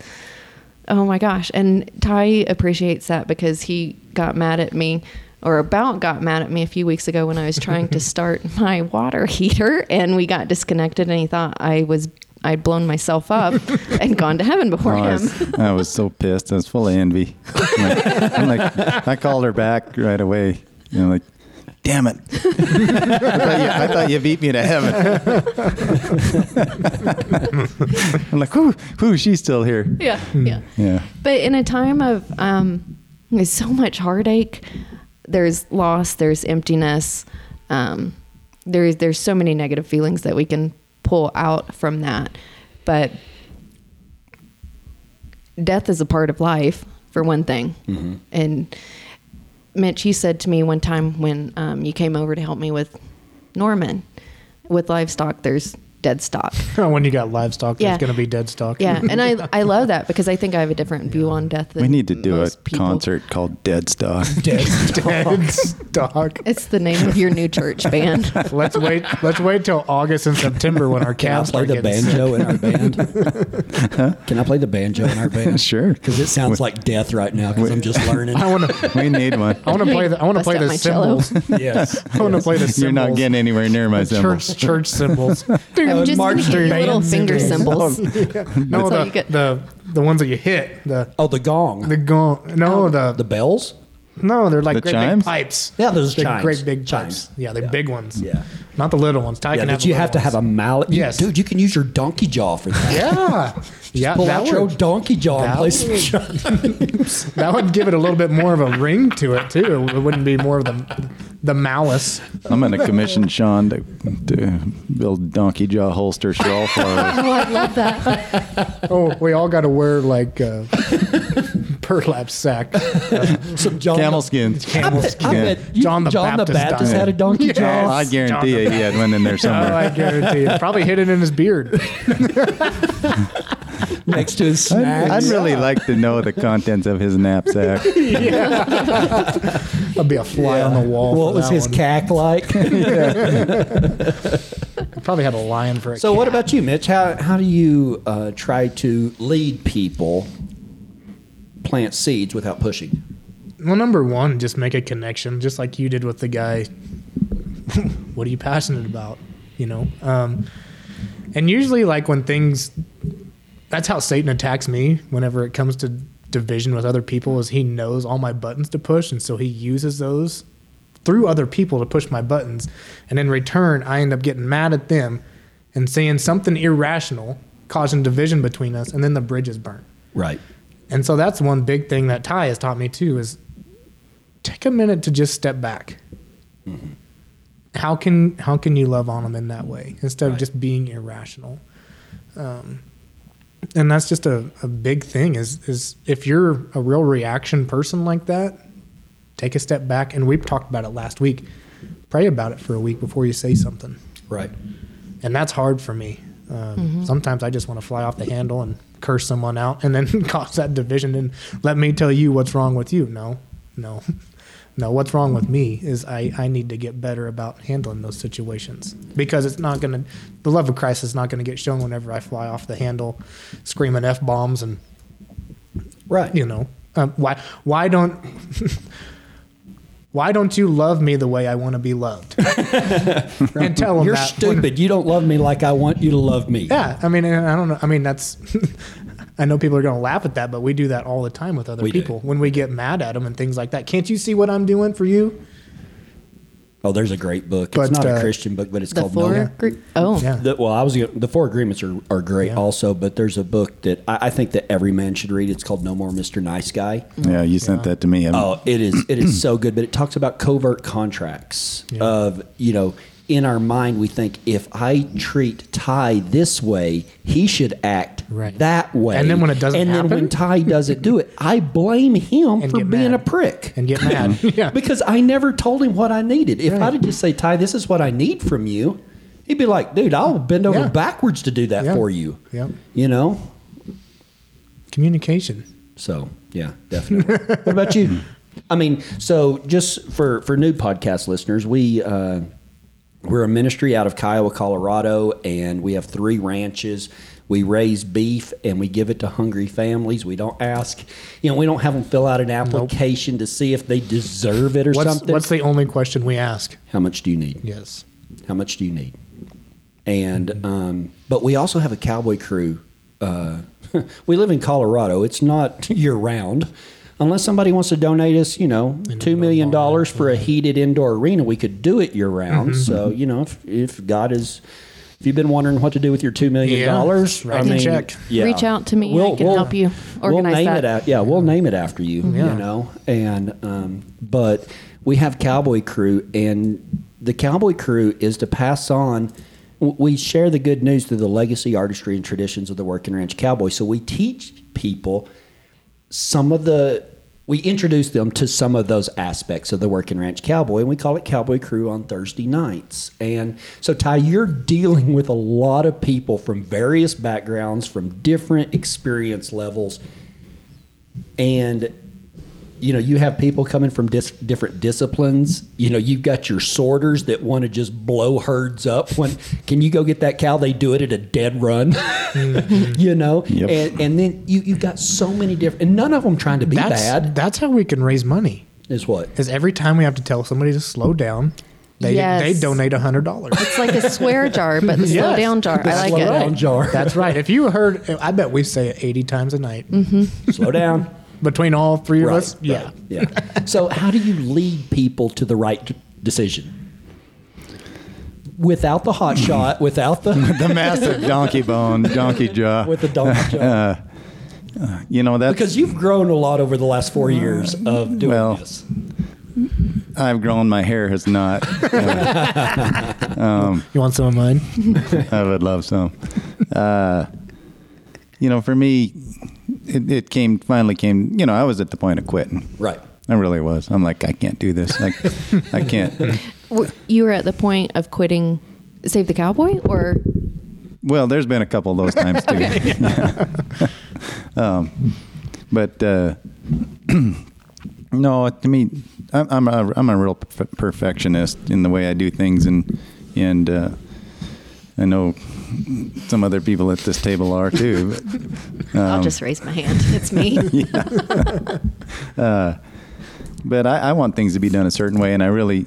oh my gosh and ty appreciates that because he got mad at me or about got mad at me a few weeks ago when i was trying to start my water heater and we got disconnected and he thought i was i'd blown myself up and gone to heaven before Oh, I, him was, I was so pissed. I was full of envy. I'm like, I'm like- I called her back right away. You know, like, damn it. I, thought you, I thought you beat me to heaven. I'm like, whoo, whoo, she's still here. Yeah, yeah. Yeah. But in a time of um, there's so much heartache, there's loss, there's emptiness, um, there's there's so many negative feelings that we can pull out from that. But death is a part of life, for one thing. And Mitch, you said to me one time when um, you came over to help me with Norman, with livestock, there's dead stock. when you got livestock, there's going to be dead stock. Yeah, and I I love that because I think I have a different view on death. Than We need to do a people. concert called Dead Stock. dead stock. It's the name of your new church band. Let's wait. Let's wait till August and September when our Can I play start the getting sick. banjo in our band? Can I play the banjo in our band? Sure. Because it sounds like death right now because I'm just learning. I want to. We need one. I want to play the. I want to play the cello. cymbals. yes. I want to play the cymbals. You're not getting anywhere near my cymbals. church church cymbals. I'm just March gonna give you band little finger cymbals. symbols. no, all the, you get. the the ones that you hit. The Oh, the gong. the gong. No, oh. the, the bells? No. They're like The great chimes? big pipes. Yeah, those They're chimes. great big Chimes. pipes. Yeah, they're Yeah. big ones. Yeah. not the little ones. Ty Yeah, can but have you the have to little have a ones. mallet. You- Yes. Dude, you can use your donkey jaw for that. Yeah, yeah. Pull that out your would, donkey jaw and that play some would- chimes. that would give it a little bit more of a ring to it too. It wouldn't be more of the the malice. I'm going to commission Sean to, to build donkey jaw holster shawl for us. Oh, I love that. Oh, we all got to wear like uh, burlap sack. Some John Camel skins. Camel I bet, I skin. bet you- John the Baptist Baptist had a donkey Yes. jaw I guarantee you he had one in there Oh, somewhere. I guarantee it. Probably hidden in his beard. next to his I'd, snacks. I'd really like to know the contents of his knapsack. I'll be a fly on the wall. What for was that his one. cack like? Probably had a lion for a so, what about you, Mitch? How how do you uh, try to lead people plant seeds without pushing? Well, number one, just make a connection, just like you did with the guy. what are you passionate about? You know, um, and usually, like when things, that's how Satan attacks me. Whenever it comes to division with other people, is he knows all my buttons to push, and so he uses those through other people to push my buttons, and in return, I end up getting mad at them and saying something irrational, causing division between us, and then the bridge is burnt. Right. And so that's one big thing that Ty has taught me too is take a minute to just step back. How can how can you love on them in that way instead of just being irrational? Um, and that's just a, a big thing is is if you're a real reaction person like that, take a step back. And we've talked about it last week. Pray about it for a week before you say something Right. and that's hard for me. Um, Sometimes I just want to fly off the handle and curse someone out, and then cause that division. And let me tell you what's wrong with you. No, no, no. What's wrong with me is I I need to get better about handling those situations because it's not gonna. The love of Christ is not gonna get shown whenever I fly off the handle, screaming f bombs and Right. you know um, why why don't. Why don't you love me the way I want to be loved? and tell them You're that when- stupid. You don't love me like I want you to love me. Yeah, I mean, I don't know. I mean, that's. I know people are going to laugh at that, but we do that all the time with other We do. people when we get mad at them and things like that. Can't you see what I'm doing for you? Oh, there's a great book. But, it's not uh, a Christian book, but it's The called four. No. gr- Oh, Yeah. The, well, I was gonna- the four agreements are, are great Yeah. also, but there's a book that I, I think that every man should read. It's called No More Mr. Nice Guy. Yeah, you sent that to me. I'm- Oh, it is it is so good, but it talks about covert contracts Yeah. of you know in our mind we think if I treat Ty this way, he should act Right. that way. And then when it doesn't happen, and then when Ty doesn't do it, I blame him for being mad. a prick. And get mad. yeah. because I never told him what I needed. If Right. I'd just say, Ty, this is what I need from you, he'd be like, dude, I'll bend over Yeah. backwards to do that Yeah. for you. Yep. You know? Communication. So yeah, definitely. what about you? I mean, so just for for new podcast listeners, we uh, we're a ministry out of Kiowa, Colorado, and we have three ranches. We raise beef and we give it to hungry families. We don't ask, you know, we don't have them fill out an application to see if they deserve it or What's, something. what's the only question we ask? How much do you need? Yes. How much do you need? And um, but we also have a cowboy crew. Uh, we live in Colorado. It's not year round, unless somebody wants to donate us, you know, two million dollars for a heated indoor arena, we could do it year round. Mm-hmm. So you know, if, if God is, if you've been wondering what to do with your two million Yeah, dollars, just write the check. Reach out to me. I can help you we'll name that. it. At, yeah, we'll name it after you. Yeah. You know, and um, but we have Cowboy Crew, and the Cowboy Crew is to pass on. We share the good news through the legacy, artistry, and traditions of the working ranch cowboy. So we teach people some of the we introduce them to some of those aspects of the working ranch cowboy and we call it cowboy crew on thursday nights. And so ty you're dealing with a lot of people from various backgrounds from different experience levels and you know you have people coming from dis- different disciplines you know you've got your sorters that want to just blow herds up when can you go get that cow they do it at a dead run you know Yep. and, and then you, you've got so many different and none of them trying to be That's bad that's how we can raise money. is what Is every time we have to tell somebody to slow down, they Yes. they donate a hundred dollars. It's like a swear jar, but the slow Yes. down jar. I like slow it. down jar That's right. If you heard, I bet we say it eighty times a night mm-hmm. slow down between all three of right us. Yeah. right, yeah so how do you lead people to the right decision without the hot shot without the the massive donkey bone, donkey jaw. with the donkey jaw. Uh, uh, you know that Because you've grown a lot over the last four years of doing Well, this. I've grown. My hair has not. Uh, um, you want some of mine? I would love some. Uh, you know, for me, it, it came finally came. You know, I was at the point of quitting. Right. I really was. I'm like, I can't do this. Like, I can't. W- You were at the point of quitting Save the Cowboy, or Well, there's been a couple of those times too. um, but uh, no, to me, I'm, I'm a I'm a real perfectionist in the way I do things, and and uh, I know some other people at this table are too. But, I'll um, just raise my hand. It's me. Yeah. but I, I want things to be done a certain way, and I really,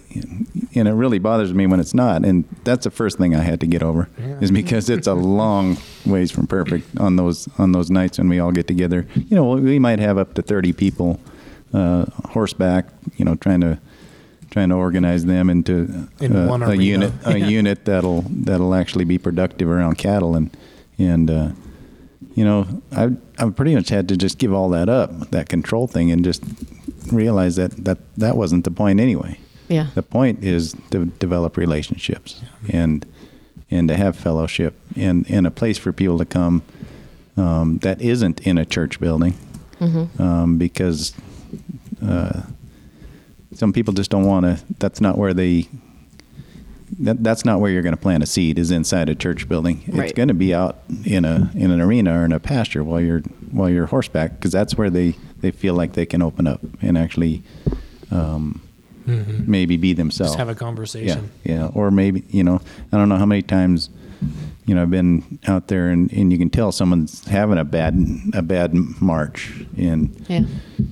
and it really bothers me when it's not. And that's the first thing I had to get over, is because it's a long ways from perfect on those on those nights when we all get together. You know, we might have up to thirty people, uh, horseback. You know, trying to trying to organize them into In uh, one a arena. unit a Yeah. unit that'll that'll actually be productive around cattle and and. Uh, you know, I I pretty much had to just give all that up, that control thing, and just realize that that that wasn't the point anyway. Yeah. The point is to develop relationships and and to have fellowship and and a place for people to come um, that isn't in a church building, um, because uh, some people just don't want to. That's not where they. That, that's not where you're going to plant a seed. Is inside a church building. It's Right. going to be out in a in an arena or in a pasture while you're while you're horseback because that's where they they feel like they can open up and actually um, maybe be themselves. Just have a conversation. Yeah, conversation. yeah. Or maybe, you know, I don't know how many times, you know, I've been out there and, and you can tell someone's having a bad a bad march and Yeah.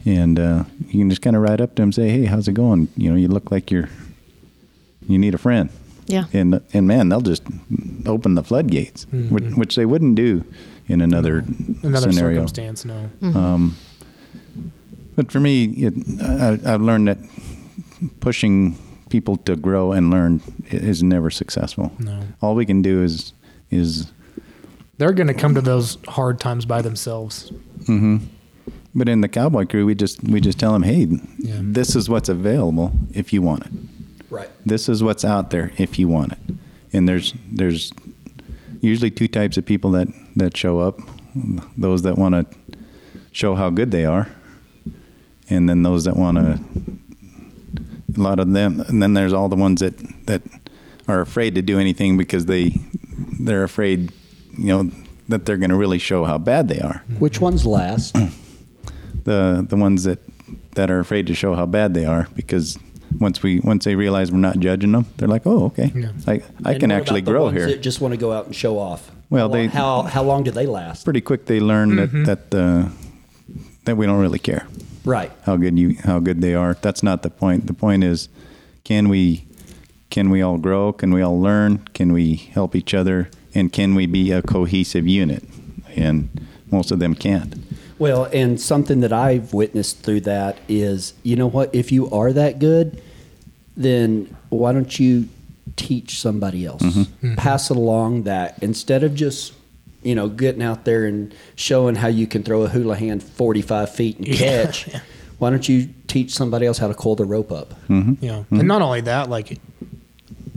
and uh, you can just kind of ride up to them and say, "Hey, how's it going? You know, you look like you're you need a friend." Yeah. And and man, they'll just open the floodgates, which, which they wouldn't do in another Another scenario. circumstance, no. Um, but for me, it, I, I've learned that pushing people to grow and learn is never successful. No. All we can do is is, They're going to come to those hard times by themselves. Mm-hmm. but in the cowboy crew, we just we just tell them, hey, Yeah. this is what's available if you want it. Right. This is what's out there if you want it. And there's there's usually two types of people that that show up. Those that want to show how good they are, and then those that want to. A lot of them, and then there's all the ones that that are afraid to do anything because they they're afraid, you know, that they're going to really show how bad they are Which one's last? the the ones that that are afraid to show how bad they are because once we once they realize we're not judging them, they're like, oh, okay, Yeah. I I And can what actually about the grow ones here. That just want to go out and show off. Well, how, they- how how long do they last? Pretty quick, they learn that that uh, that we don't really care Right. how good you how good they are. That's not the point. The point is, can we can we all grow? Can we all learn? Can we help each other? And can we be a cohesive unit? And most of them can't. Well, and something that I've witnessed through that is, you know what? If you are that good, then why don't you teach somebody else? Mm-hmm. Mm-hmm. Pass it along that instead of just, you know, getting out there and showing how you can throw a hoolihan 45 feet and Yeah. catch. Why don't you teach somebody else how to coil the rope up? Mm-hmm. You know, and not only that, like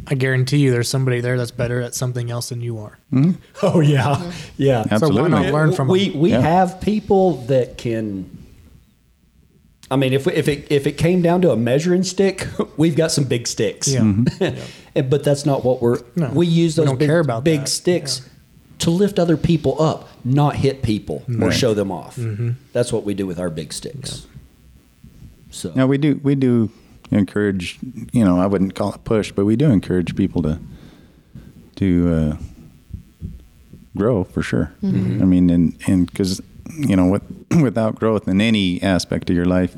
I guarantee you, there's somebody there that's better at something else than you are. Oh yeah, yeah. So why Absolutely. not learn from we them? we Yeah. have people that can. I mean, if we, if it if it came down to a measuring stick, we've got some big sticks. Yeah. Mhm. And- but that's not what we're. No, we use we those don't big, care about big that. sticks Yeah. to lift other people up, not hit people or show them off. Mm-hmm. That's what we do with our big sticks. So Now we do we do encourage. You know, I wouldn't call it push, but we do encourage people to to uh, grow for sure. I mean, and and because you know, with, without growth in any aspect of your life,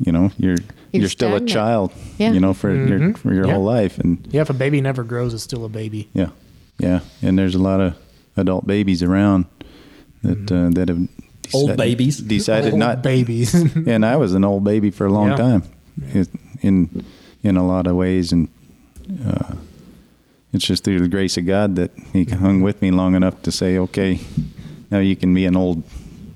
you know, you're You're you're, still a child. Yeah. You know, for your Mhm. for your Yeah. whole life, and Yeah, if a baby never grows, it's still a baby. yeah, yeah, and there's a lot of adult babies around that uh, that have Old babies. decided Old not babies. and I was an old baby for a long Yeah. time, It- in in a lot of ways, and uh, it's just through the grace of God that He hung with me long enough to say, okay, now you can be an old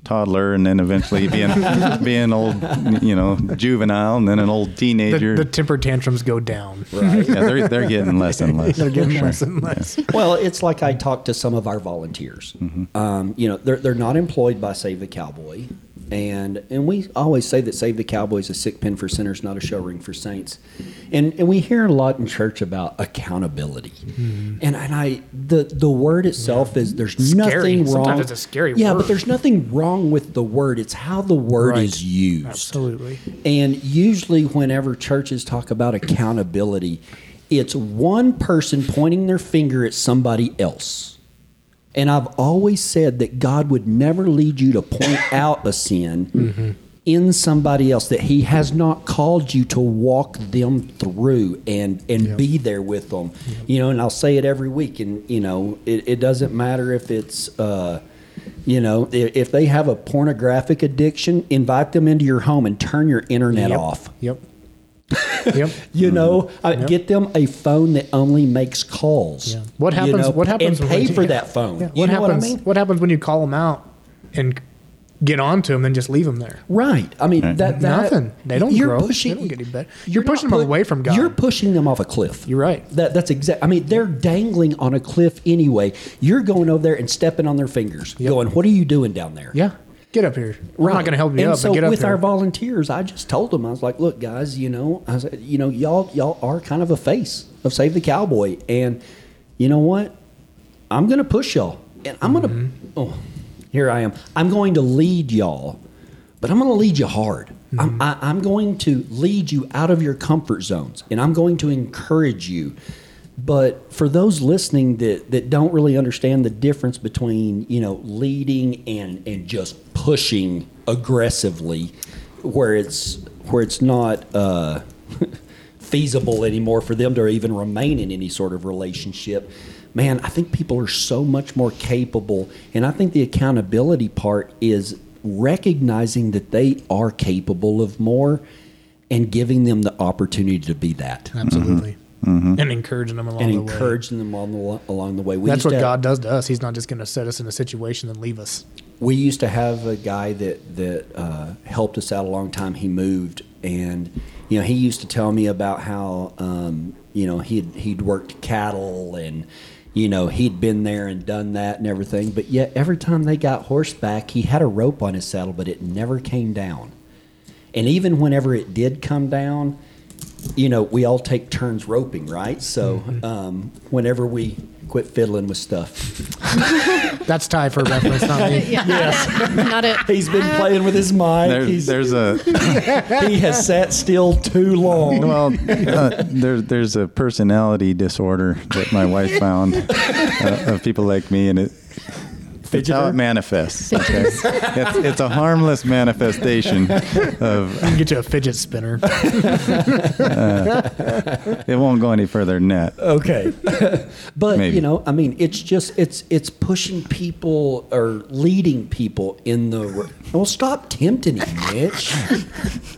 toddler, and then eventually be an, be an old, you know, juvenile, and then an old teenager. the temper tantrums go down. right. yeah, they're they're getting less and less. They're getting for less and less. Well, it's like I talk to some of our volunteers. Um, you know, they're, they're not employed by Save the Cowboy. And and we always say that Save the cowboys is a sick pen for sinners, not a show ring for saints. And and we hear a lot in church about accountability. Mm-hmm. And and I the the word itself is there's Scary. nothing wrong. Sometimes it's a scary Yeah, word. but there's nothing wrong with the word. It's how the word Right. is used. Absolutely. And usually, whenever churches talk about accountability, it's one person pointing their finger at somebody else. And I've always said that God would never lead you to point out a sin in somebody else that He has not called you to walk them through and and be there with them. You know, and I'll say it every week. And you know, it, it doesn't matter if it's. Uh, you know, if they have a pornographic addiction, invite them into your home and turn your internet Yep. off. Yep. yep. You know, uh, Yep. get them a phone that only makes calls. Yeah. What you happens? know, what happens? And when pay you- for that phone. Yeah. You What know happens? what I mean? happens when you call them out and get on to them and just leave them there? Right. I mean, Right. that, that Nothing. They don't you're grow. They Pushing, don't get any better. you're You're pushing not them away from God. You're pushing them off a cliff. You're right. That, that's exact. I mean, they're dangling on a cliff anyway. You're going over there and stepping on their fingers, Yep. going, "What are you doing down there?" Yeah. Get up here. We're not going to help you and up, so but get up with here. our volunteers, I just told them I was like, "Look, guys, you know, I was, you know, y'all y'all are kind of a face of Save the Cowboy, and you know what? I'm going to push y'all, and I'm going to. Mm-hmm. Oh, here I am. I'm going to lead y'all, but I'm going to lead you hard. I'm, Mm-hmm. I, I'm going to lead you out of your comfort zones, and I'm going to encourage you." But for those listening that, that don't really understand the difference between you know leading and and just pushing aggressively, where it's where it's not uh, feasible anymore for them to even remain in any sort of relationship. Man, I think people are so much more capable, and I think the accountability part is recognizing that they are capable of more and giving them the opportunity to be that Absolutely. Mm-hmm. And encouraging them along and the way. And encouraging them on the along the way. We That's what to- God does to us. He's not just going to set us in a situation and leave us. We used to have a guy that that uh, helped us out a long time. He moved, and you know he used to tell me about how um, you know he'd he'd worked cattle and you know he'd been there and done that and everything. But yet every time they got horseback, he had a rope on his saddle, but it never came down. And even whenever it did come down, you know, we all take turns roping, right? So um, whenever we quit fiddling with stuff, That's Ty for reference, not me. Yeah. Not it. he's been playing with his mind. There, He's- there's a he has sat still too long. well, uh, there, there's a personality disorder that my wife found uh, of people like me, and it That's how it manifests. Okay? it's, it's a harmless manifestation of. I can get you a fidget spinner. Uh, it won't go any further than that. Okay, but Maybe. you know, I mean, it's just it's it's pushing people or leading people in the. Well, stop tempting him, Mitch.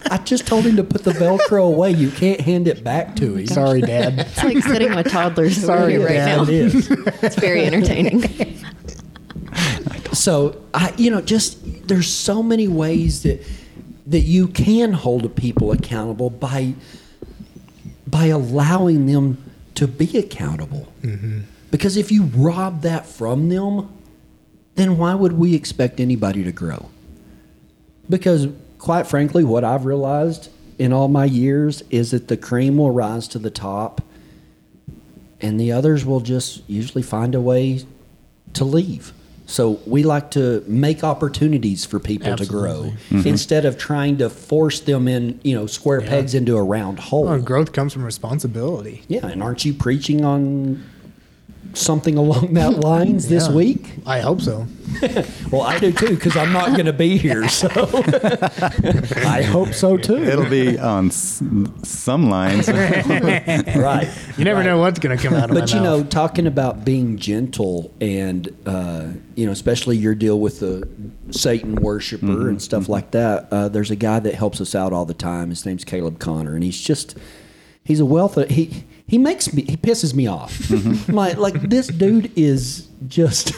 I just told him to put the Velcro away. You can't hand it back to him. Sorry, Dad. It's like sitting with toddlers Sorry, right Dad. now. It is. It's very entertaining. So I, you know, just there's so many ways that that you can hold people accountable by by allowing them to be accountable. Mm-hmm. Because if you rob that from them, then why would we expect anybody to grow? Because quite frankly, what I've realized in all my years is that the cream will rise to the top and the others will just usually find a way to leave. So we like to make opportunities for people to grow Absolutely. Mm-hmm. instead of trying to force them in, you know, square Yeah. pegs into a round hole. Well, growth comes from responsibility. yeah, and aren't you preaching on something along that lines this Yeah. week? I hope so. Well, I do too because I'm not going to be here. So I hope so too. It'll be on s- some lines. right. You never Right. know what's going to come out of it. But my you know, talking about being gentle and uh, you know, especially your deal with the Satan worshiper and stuff like that. Uh, there's a guy that helps us out all the time. His name's Caleb Connor, and he's just he's a wealth of he. He makes me he pisses me off. Mm-hmm. like like this dude is just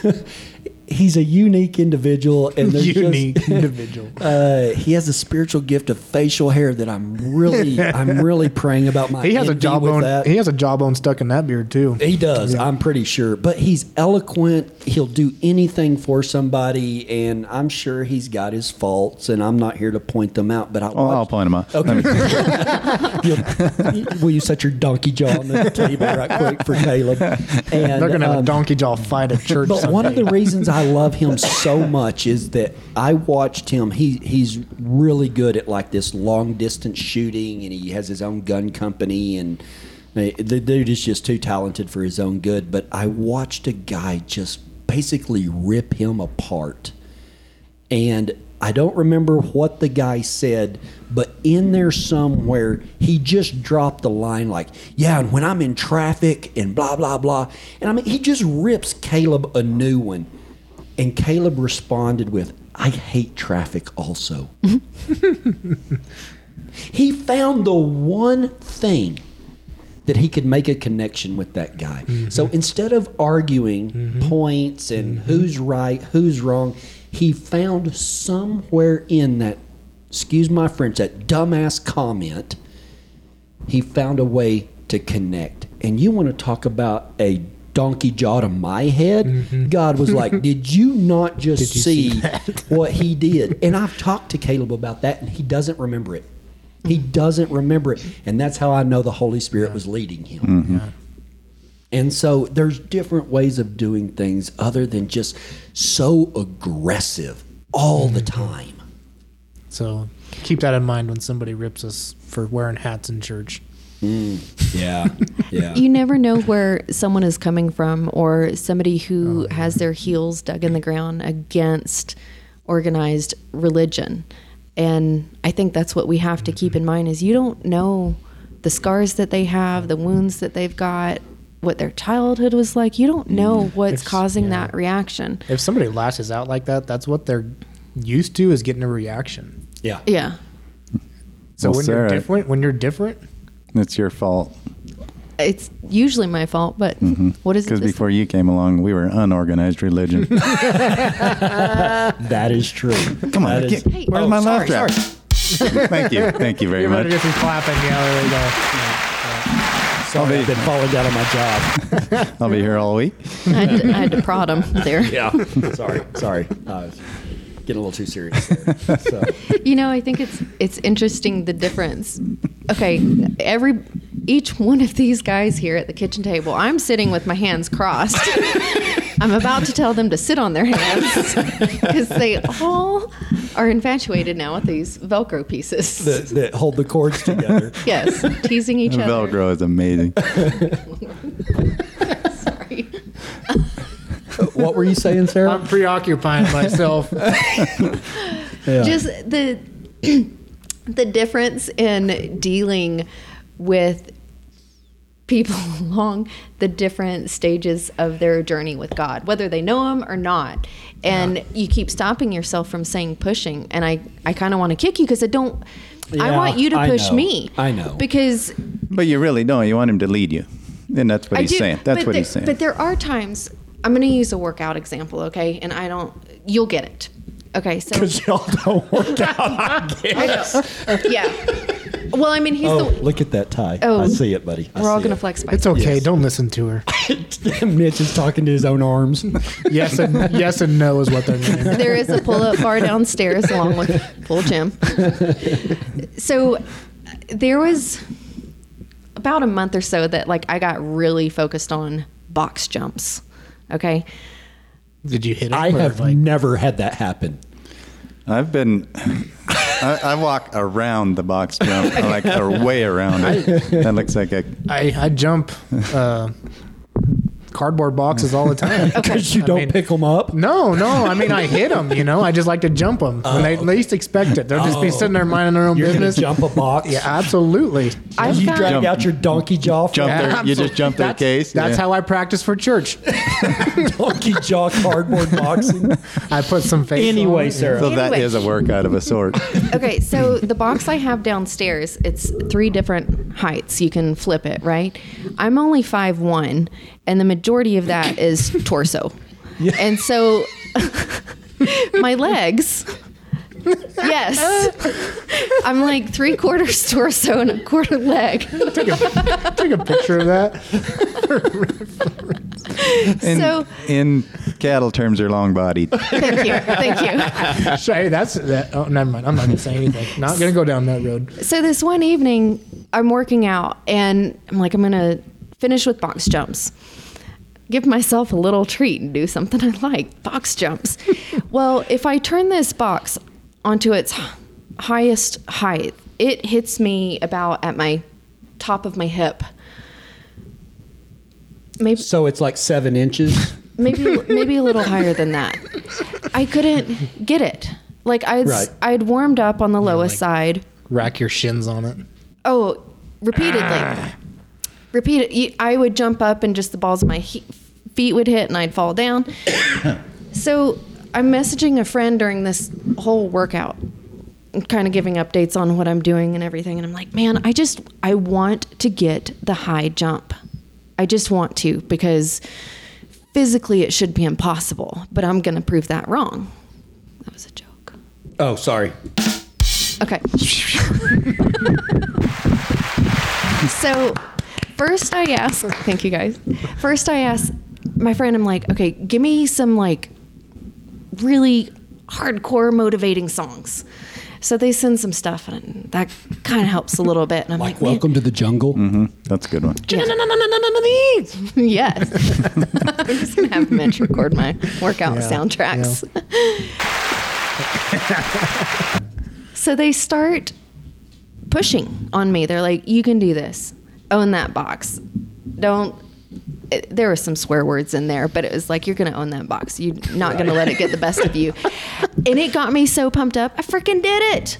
he's a unique individual and there's just- unique individual. uh, he has a spiritual gift of facial hair that I'm really I'm really praying about my He has a jawbone. He has a jawbone stuck in that beard too. He does. I'm pretty sure. But he's eloquent. He'll do anything for somebody, and I'm sure he's got his faults, and I'm not here to point them out. But I Well, I'll point them out. You'll- will you set your donkey jaw on the table right quick for Caleb? And They're gonna have um, a donkey jaw fight at church. But one of the reasons I love him so much is that I watched him. He he's really good at like this long distance shooting, and he has his own gun company, and the dude is just too talented for his own good. But I watched a guy just basically rip him apart, and I don't remember what the guy said, but in there somewhere, he just dropped the line like, Yeah, and when I'm in traffic and blah, blah, blah. And I mean, he just rips Caleb a new one. And Caleb responded with, I hate traffic also. Mm-hmm. he found the one thing that he could make a connection with that guy. Mm-hmm. So instead of arguing mm-hmm. points and who's right, who's wrong, he found somewhere in that, excuse my French, that dumbass comment, he found a way to connect. And you want to talk about a donkey jaw to my head? Mm-hmm. God was like, Did you not just you see, see what he did? And I've talked to Caleb about that, and he doesn't remember it. He mm-hmm. doesn't remember it. And that's how I know the Holy Spirit was leading him. Mm-hmm. And so there's different ways of doing things other than just so aggressive all the time. So keep that in mind when somebody rips us for wearing hats in church. Mm. Yeah. Yeah. You never know where someone is coming from or somebody who oh, has their heels dug in the ground against organized religion. And I think that's what we have to keep in mm-hmm. mind is you don't know the scars that they have, the wounds that they've got, what their childhood was like. You don't know mm. what's If- causing yeah. that reaction. If somebody lashes out like that, that's what they're used to is getting a reaction. yeah. Yeah. So Well, when Sarah- you're different, when you're different, It's your fault. It's usually my fault, but mm-hmm. what is it? Because before you came along, we were unorganized religion. That is true. Come on, That is- get- Hey, where's oh, my sorry, laugh track? Thank you, thank you very you better much. get some clapping. Yeah, there we go. Sorry, I've been falling down on my job. I'll be here all week. I had, to, I had to prod him there. Yeah. sorry. Sorry. I was uh, getting a little too serious there. So, You know, I think it's it's interesting the difference. Okay, every each one of these guys here at the kitchen table, I'm sitting with my hands crossed. I'm about to tell them to sit on their hands because they all are infatuated now with these Velcro pieces. that, that hold the cords together. yes, teasing each other. Velcro is amazing. Sorry. What were you saying, Sarah? I'm preoccupying myself. Yeah. just the the difference in dealing with people along the different stages of their journey with God, whether they know Him or not. And you keep stopping yourself from saying pushing. And I, I kind of want to kick you because I don't. I want you to push know. me. I know. because But you really don't. You want him to lead you, and that's what I he's do, saying. That's what there, he's saying. But there are times I'm going to use a workout example, okay? And I don't. You'll get it. Okay, so Because y'all don't work out, I guess. yeah. Well, I mean, he's Oh, the. look at that tie. Oh. I see it, buddy. I We're all going to flex by. It's okay. Yes. Don't listen to her. Mitch is talking to his own arms. Yes and yes and no is what they're meaning. there is a pull-up bar downstairs along with full gym. so there was about a month or so that like I got really focused on box jumps. Okay. Did you hit him? I have like, never had that happen. I've been. I, I walk around the box jump, like or way around it. That looks like a. I, I jump uh, cardboard boxes all the time. Because you I don't mean- pick them up. No, no. I mean, I hit them. You know, I just like to jump them when they oh. least expect it. They'll just be oh. sitting there minding their own Oh. You're business. jump a box. Yeah, absolutely. I've You got, drag Jump. out your donkey jaw. Jump from their, you just jump their That's, case. that's yeah. how I practice for church. donkey jaw cardboard boxing. I put some face. Anyway, on it. Sarah. So that Anyway. is a workout of a sort. okay, so the box I have downstairs, it's three different heights. You can flip it, right? I'm only five one, and the majority of that is torso. And so my legs, yes, I'm like three quarters torso and a quarter leg. Take a, take a picture of that. In, So- in cattle terms, they're long bodied. Thank you, thank you. So, hey, that's that. Oh, never mind. I'm not gonna say anything. Not gonna go down that road. So this one evening, I'm working out and I'm like, I'm gonna finish with box jumps. Give myself a little treat and do something I like box jumps. well, if I turn this box onto its highest height, it hits me about at my top of my hip. Maybe So it's like seven inches. maybe maybe a little higher than that. I couldn't get it. Like I'd Right. I'd warmed up on the lowest like- side. Rack your shins on it. Oh, repeatedly. Ah. Repeat it. I would jump up and just the balls of my he- feet would hit and I'd fall down. so I'm messaging a friend during this whole workout, kind of giving updates on what I'm doing and everything. And I'm like, man, I just, I want to get the high jump. I just want to because physically it should be impossible, but I'm going to prove that wrong. That was a joke. Oh, sorry. Okay. so, first I asked, thank you guys. First I asked my friend, I'm like, okay, give me some like really hardcore motivating songs. So they send some stuff, and that kind of helps a little bit. And I'm like, Like, welcome to the jungle. hmm That's a good one. man, yes. I'm just gonna have Mitch record my workout Yeah, soundtracks. so they start pushing on me. They're like, "You can do this. Own that box. Don't." It, there were some swear words in there, but it was like, "You're gonna own that box. You're not gonna let it get the best of you." And it got me so pumped up. I freaking did it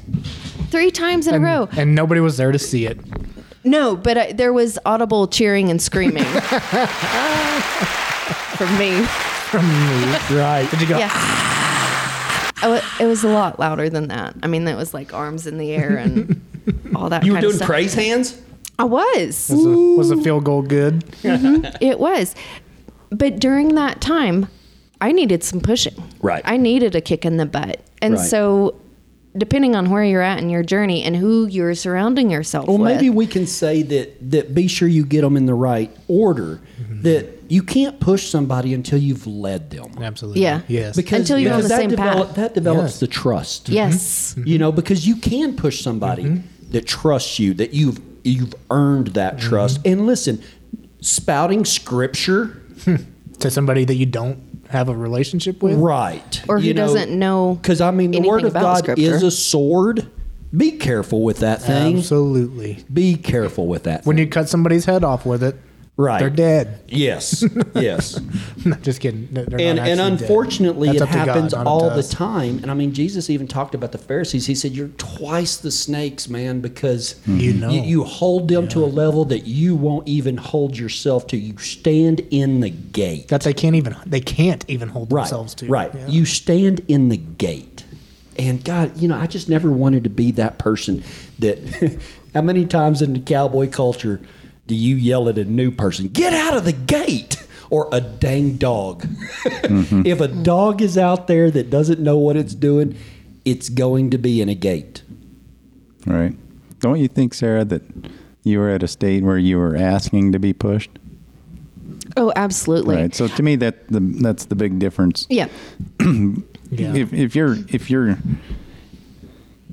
three times in a row. And nobody was there to see it. No, but I, there was audible cheering and screaming from me. From me, right. Did you go? Yeah. Ah! Oh, it, it was a lot louder than that. I mean, that was like arms in the air and all that. You were kind of doing stuff. praise hands? I was. Was the, was the field goal good? It was. But during that time, I needed some pushing. Right. I needed a kick in the butt. And Right. so, depending on where you're at in your journey and who you're surrounding yourself Well, with. Well, maybe we can say that that be sure you get them in the right order. Mm-hmm. That you can't push somebody until you've led them. Absolutely. Yeah. Yes. Because, Until you're on the same develop- path. That develops Yes. the trust. yes. You know, because you can push somebody Mm-hmm. that trusts you, that you've you've earned that Mm-hmm. trust. And listen, spouting scripture, to somebody that you don't have a relationship with. Mm-hmm. right? Or who doesn't know Because I mean, the word of God scripture. is a sword. Be careful with that thing. Absolutely. Be careful with that. When thing. you cut somebody's head off with it, Right. They're dead. Yes. Yes. Not just kidding. They're not and and unfortunately, it to God, happens all the time. And I mean, Jesus even talked about the Pharisees. He said, "You're twice the snakes, man, because mm-hmm. You know. you, you hold them to a level that you won't even hold yourself to. You stand in the gate, That they can't even they can't even hold right? themselves to. Right. Yeah. You stand in the gate, and God, you know, I just never wanted to be that person. That how many times in the cowboy culture do you yell at a new person, "Get out of the gate"? Or a dang dog. Mm-hmm. if a dog is out there that doesn't know what it's doing, it's going to be in a gate. Right. Don't you think, Sarah, that you were at a state where you were asking to be pushed? Oh, absolutely. Right. So to me, that the that's the big difference. Yeah. Yeah. If if you're if you're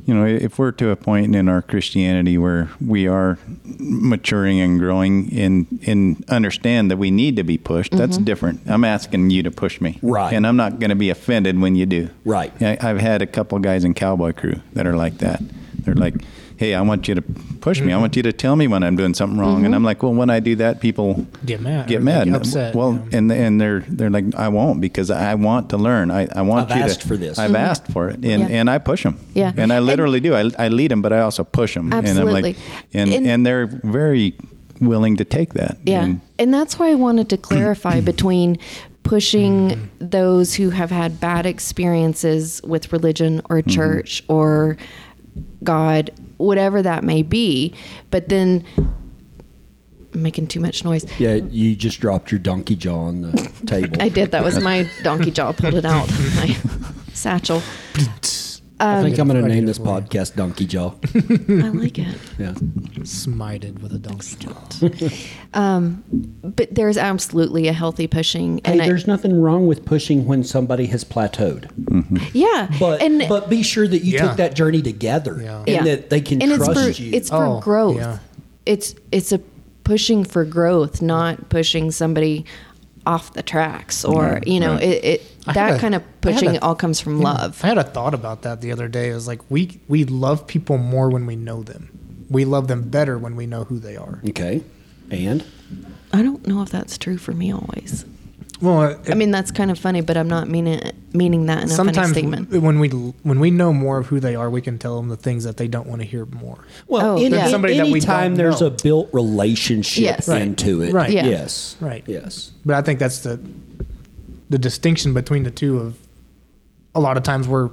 you know if we're to a point in our Christianity where we are maturing and growing in in understand that we need to be pushed, that's mm-hmm. different. I'm asking you to push me, Right. And I'm not going to be offended when you do, Right. I, I've had a couple guys in Cowboy Crew that are like that. They're like, "Hey, I want you to push me. I want mm-hmm. you to tell me when I'm doing something wrong." And mm-hmm. I'm like, "Well, when I do that, people Get mad Get mad, get upset, Well, yeah. and and they're they're like, "I won't because I want to learn. I, I want I've you asked to, for this. I've mm-hmm. asked for it, and Yeah. and I push them. Yeah. and I And- literally do. I, I lead them, but I also push them. And I'm like, Absolutely. and And- and they're very willing to take that. Yeah. And- And that's why I wanted to clarify between pushing those who have had bad experiences with religion or church or God, whatever that may be, but then I'm making too much noise. Yeah, you just dropped your donkey jaw on the table. I did. That was my donkey jaw. Pulled it out. My satchel. I um, think I'm going to name this as well. podcast Donkey Jaw. I like it. Yeah. smited with a donkey jaw. Um, but there's absolutely a healthy pushing. Hey, And I- there's nothing wrong with pushing when somebody has plateaued, mm-hmm. yeah. but and but be sure that you Yeah. took that journey together Yeah. and Yeah. that they can and it's trust for, you. It's for Oh, growth. yeah. It's it's a pushing for growth, not pushing somebody off the tracks or you know right. it, it that a- kind of pushing a- all comes from Yeah. love. I had a thought about that the other day. It was like we we love people more when we know them. We love them better when we know who they are. okay, and I don't know if that's true for me always. Well, it, I mean that's kind of funny, but I'm not meaning meaning that in a funny sometimes statement. when we when we know more of who they are, we can tell them the things that they don't want to hear more. well, Oh, in, yeah. in- Somebody that we anytime there's know. a built relationship Yes. Right. into it, Right. Yeah. Yes, Right. yes, But I think that's the the distinction between the two. Of a lot of times we're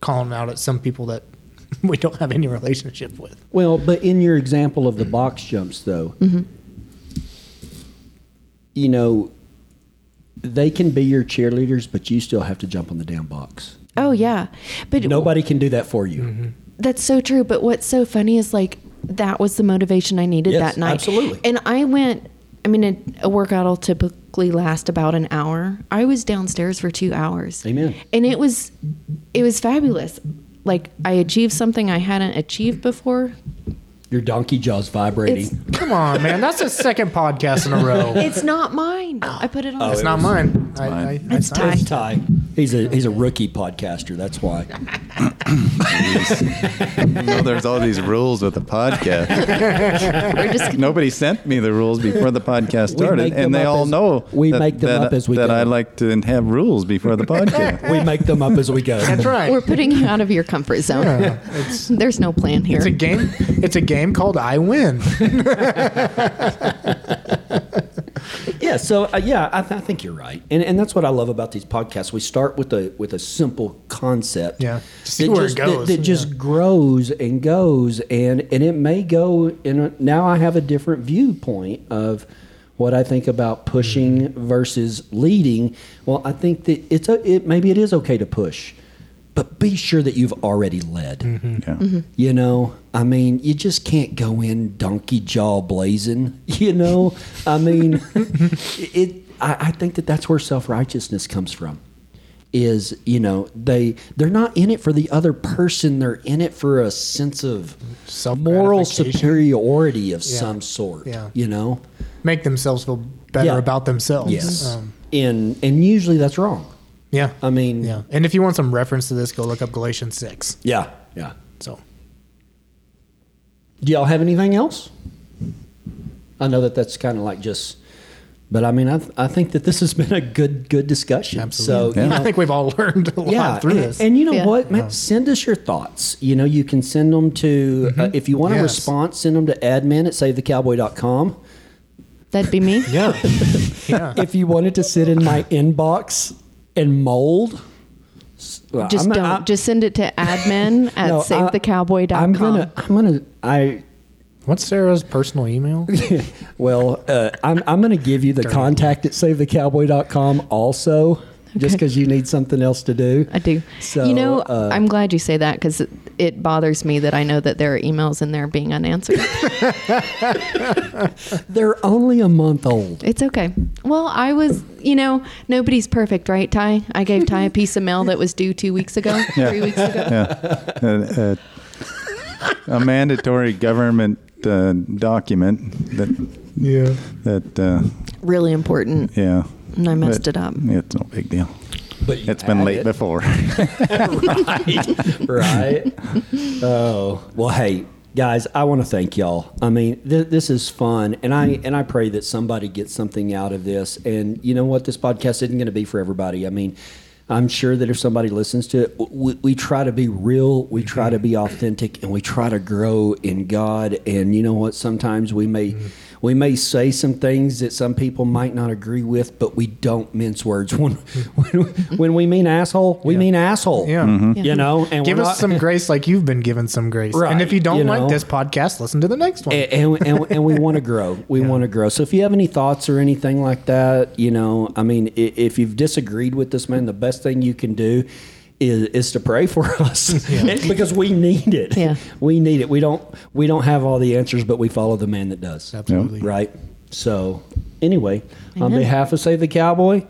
calling out at some people that we don't have any relationship with. Well, but in your example of the box jumps, though, mm-hmm. you know, they can be your cheerleaders, but you still have to jump on the damn box. oh yeah, but Nobody can do that for you. Mm-hmm. That's so true. But what's so funny is like that was the motivation I needed Yes, that night. absolutely. And I went. I mean, a, a workout will typically last about an hour. I was downstairs for two hours. Amen. And it was, it was fabulous. Like I achieved something I hadn't achieved before. Your donkey jaw's vibrating. It's Come on, man. That's the second podcast in a row. it's not mine. Oh. I put it on. It's not mine. I, I, mine. I It's signed Ty. It's Ty. He's a he's a rookie podcaster. That's why. You know, there's all these rules with the podcast. We're just Nobody sent me the rules before the podcast started, and they all as- know we that, make them that, up as we that go. I like to have rules before the podcast. We make them up as we go. That's right. we're putting you out of your comfort zone. Yeah, it's There's no plan here. it's a game. It's a game called I Win. Yeah. So uh, yeah, I, th- I think you're right, and and that's what I love about these podcasts. We start with a with a simple concept. Yeah. See that where it just, that- goes. That, just grows and goes, and and it may go in. A, now I have a different viewpoint of what I think about pushing Mm-hmm. versus leading. Well, I think that it's a it maybe it is okay to push, but be sure that you've already led. Mm-hmm. Yeah. You know, I mean, you just can't go in donkey jaw blazing. You know, I mean, it. I, I think that that's where self righteousness comes from. Is you know they they're not in it for the other person. They're in it for a sense of moral superiority of Yeah. some sort. Yeah. You know. Make themselves feel better Yeah. about themselves. Yes. Um, and and usually that's wrong. Yeah. I mean. yeah. And if you want some reference to this, go look up Galatians six. Yeah. Yeah. So Do y'all have anything else? I know that that's kind of like just, but I mean, I, I think that this has been a good good discussion. Absolutely. So you I think we've all learned a lot yeah, through and, this. and you know Yeah. what, man, send us your thoughts. You know, you can send them to uh, if you want a response, send them to admin at savethecowboy.com. That'd be me. yeah. yeah. if you wanted to sit in my inbox and mold, well, Just I'm- don't. I- just send it to admin at no, I- savethecowboy.com. I'm gonna. I'm gonna. I. What's Sarah's personal email? Well, uh, I'm. I'm gonna give you the contact at savethecowboy.com also, just because you need something else to do. I do. So, you know, uh, I'm glad you say that because it, it bothers me that I know that there are emails in there being unanswered. They're only a month old. it's okay. Well, I was, you know, nobody's perfect, right, Ty? I gave Ty a piece of mail that was due two weeks ago, three weeks ago. yeah. Uh, uh, a mandatory government uh, document that yeah. that uh, Really important. yeah. And I messed it up. It's no big deal. But you It's been late it. before. right, right. Oh well, hey guys, I want to thank y'all. I mean, th- this is fun, and I and I pray that somebody gets something out of this. And you know what, this podcast isn't going to be for everybody. I mean. I'm sure that if somebody listens to it, we, we try to be real, we try mm-hmm. to be authentic, and we try to grow in God. And you know what? Sometimes we may mm-hmm. We may say some things that some people might not agree with, but we don't mince words. When when, when we mean asshole, we mean asshole. Yeah. Mm-hmm. You know, and Give us not- some grace like you've been given some grace. Right, And if you don't you like this podcast, listen to the next one. and, and, and, and we want to grow. We want to grow. So if you have any thoughts or anything like that, you know, I mean, if you've disagreed with this man, the best thing you can do is, is to pray for us And- because we need it. Yeah. we need it. We don't we don't have all the answers, but we follow the man that does. Absolutely. Right. So anyway, on behalf of Save the Cowboy,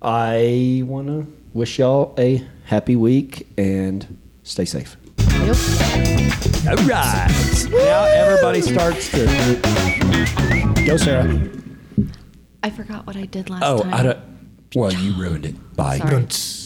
I want to wish y'all a happy week and stay safe. Yep. All right. Now everybody starts to go, Sarah. I forgot what I did last Oh, time. Oh, I don't. Well, you ruined it. Bye. Sorry. Dunce.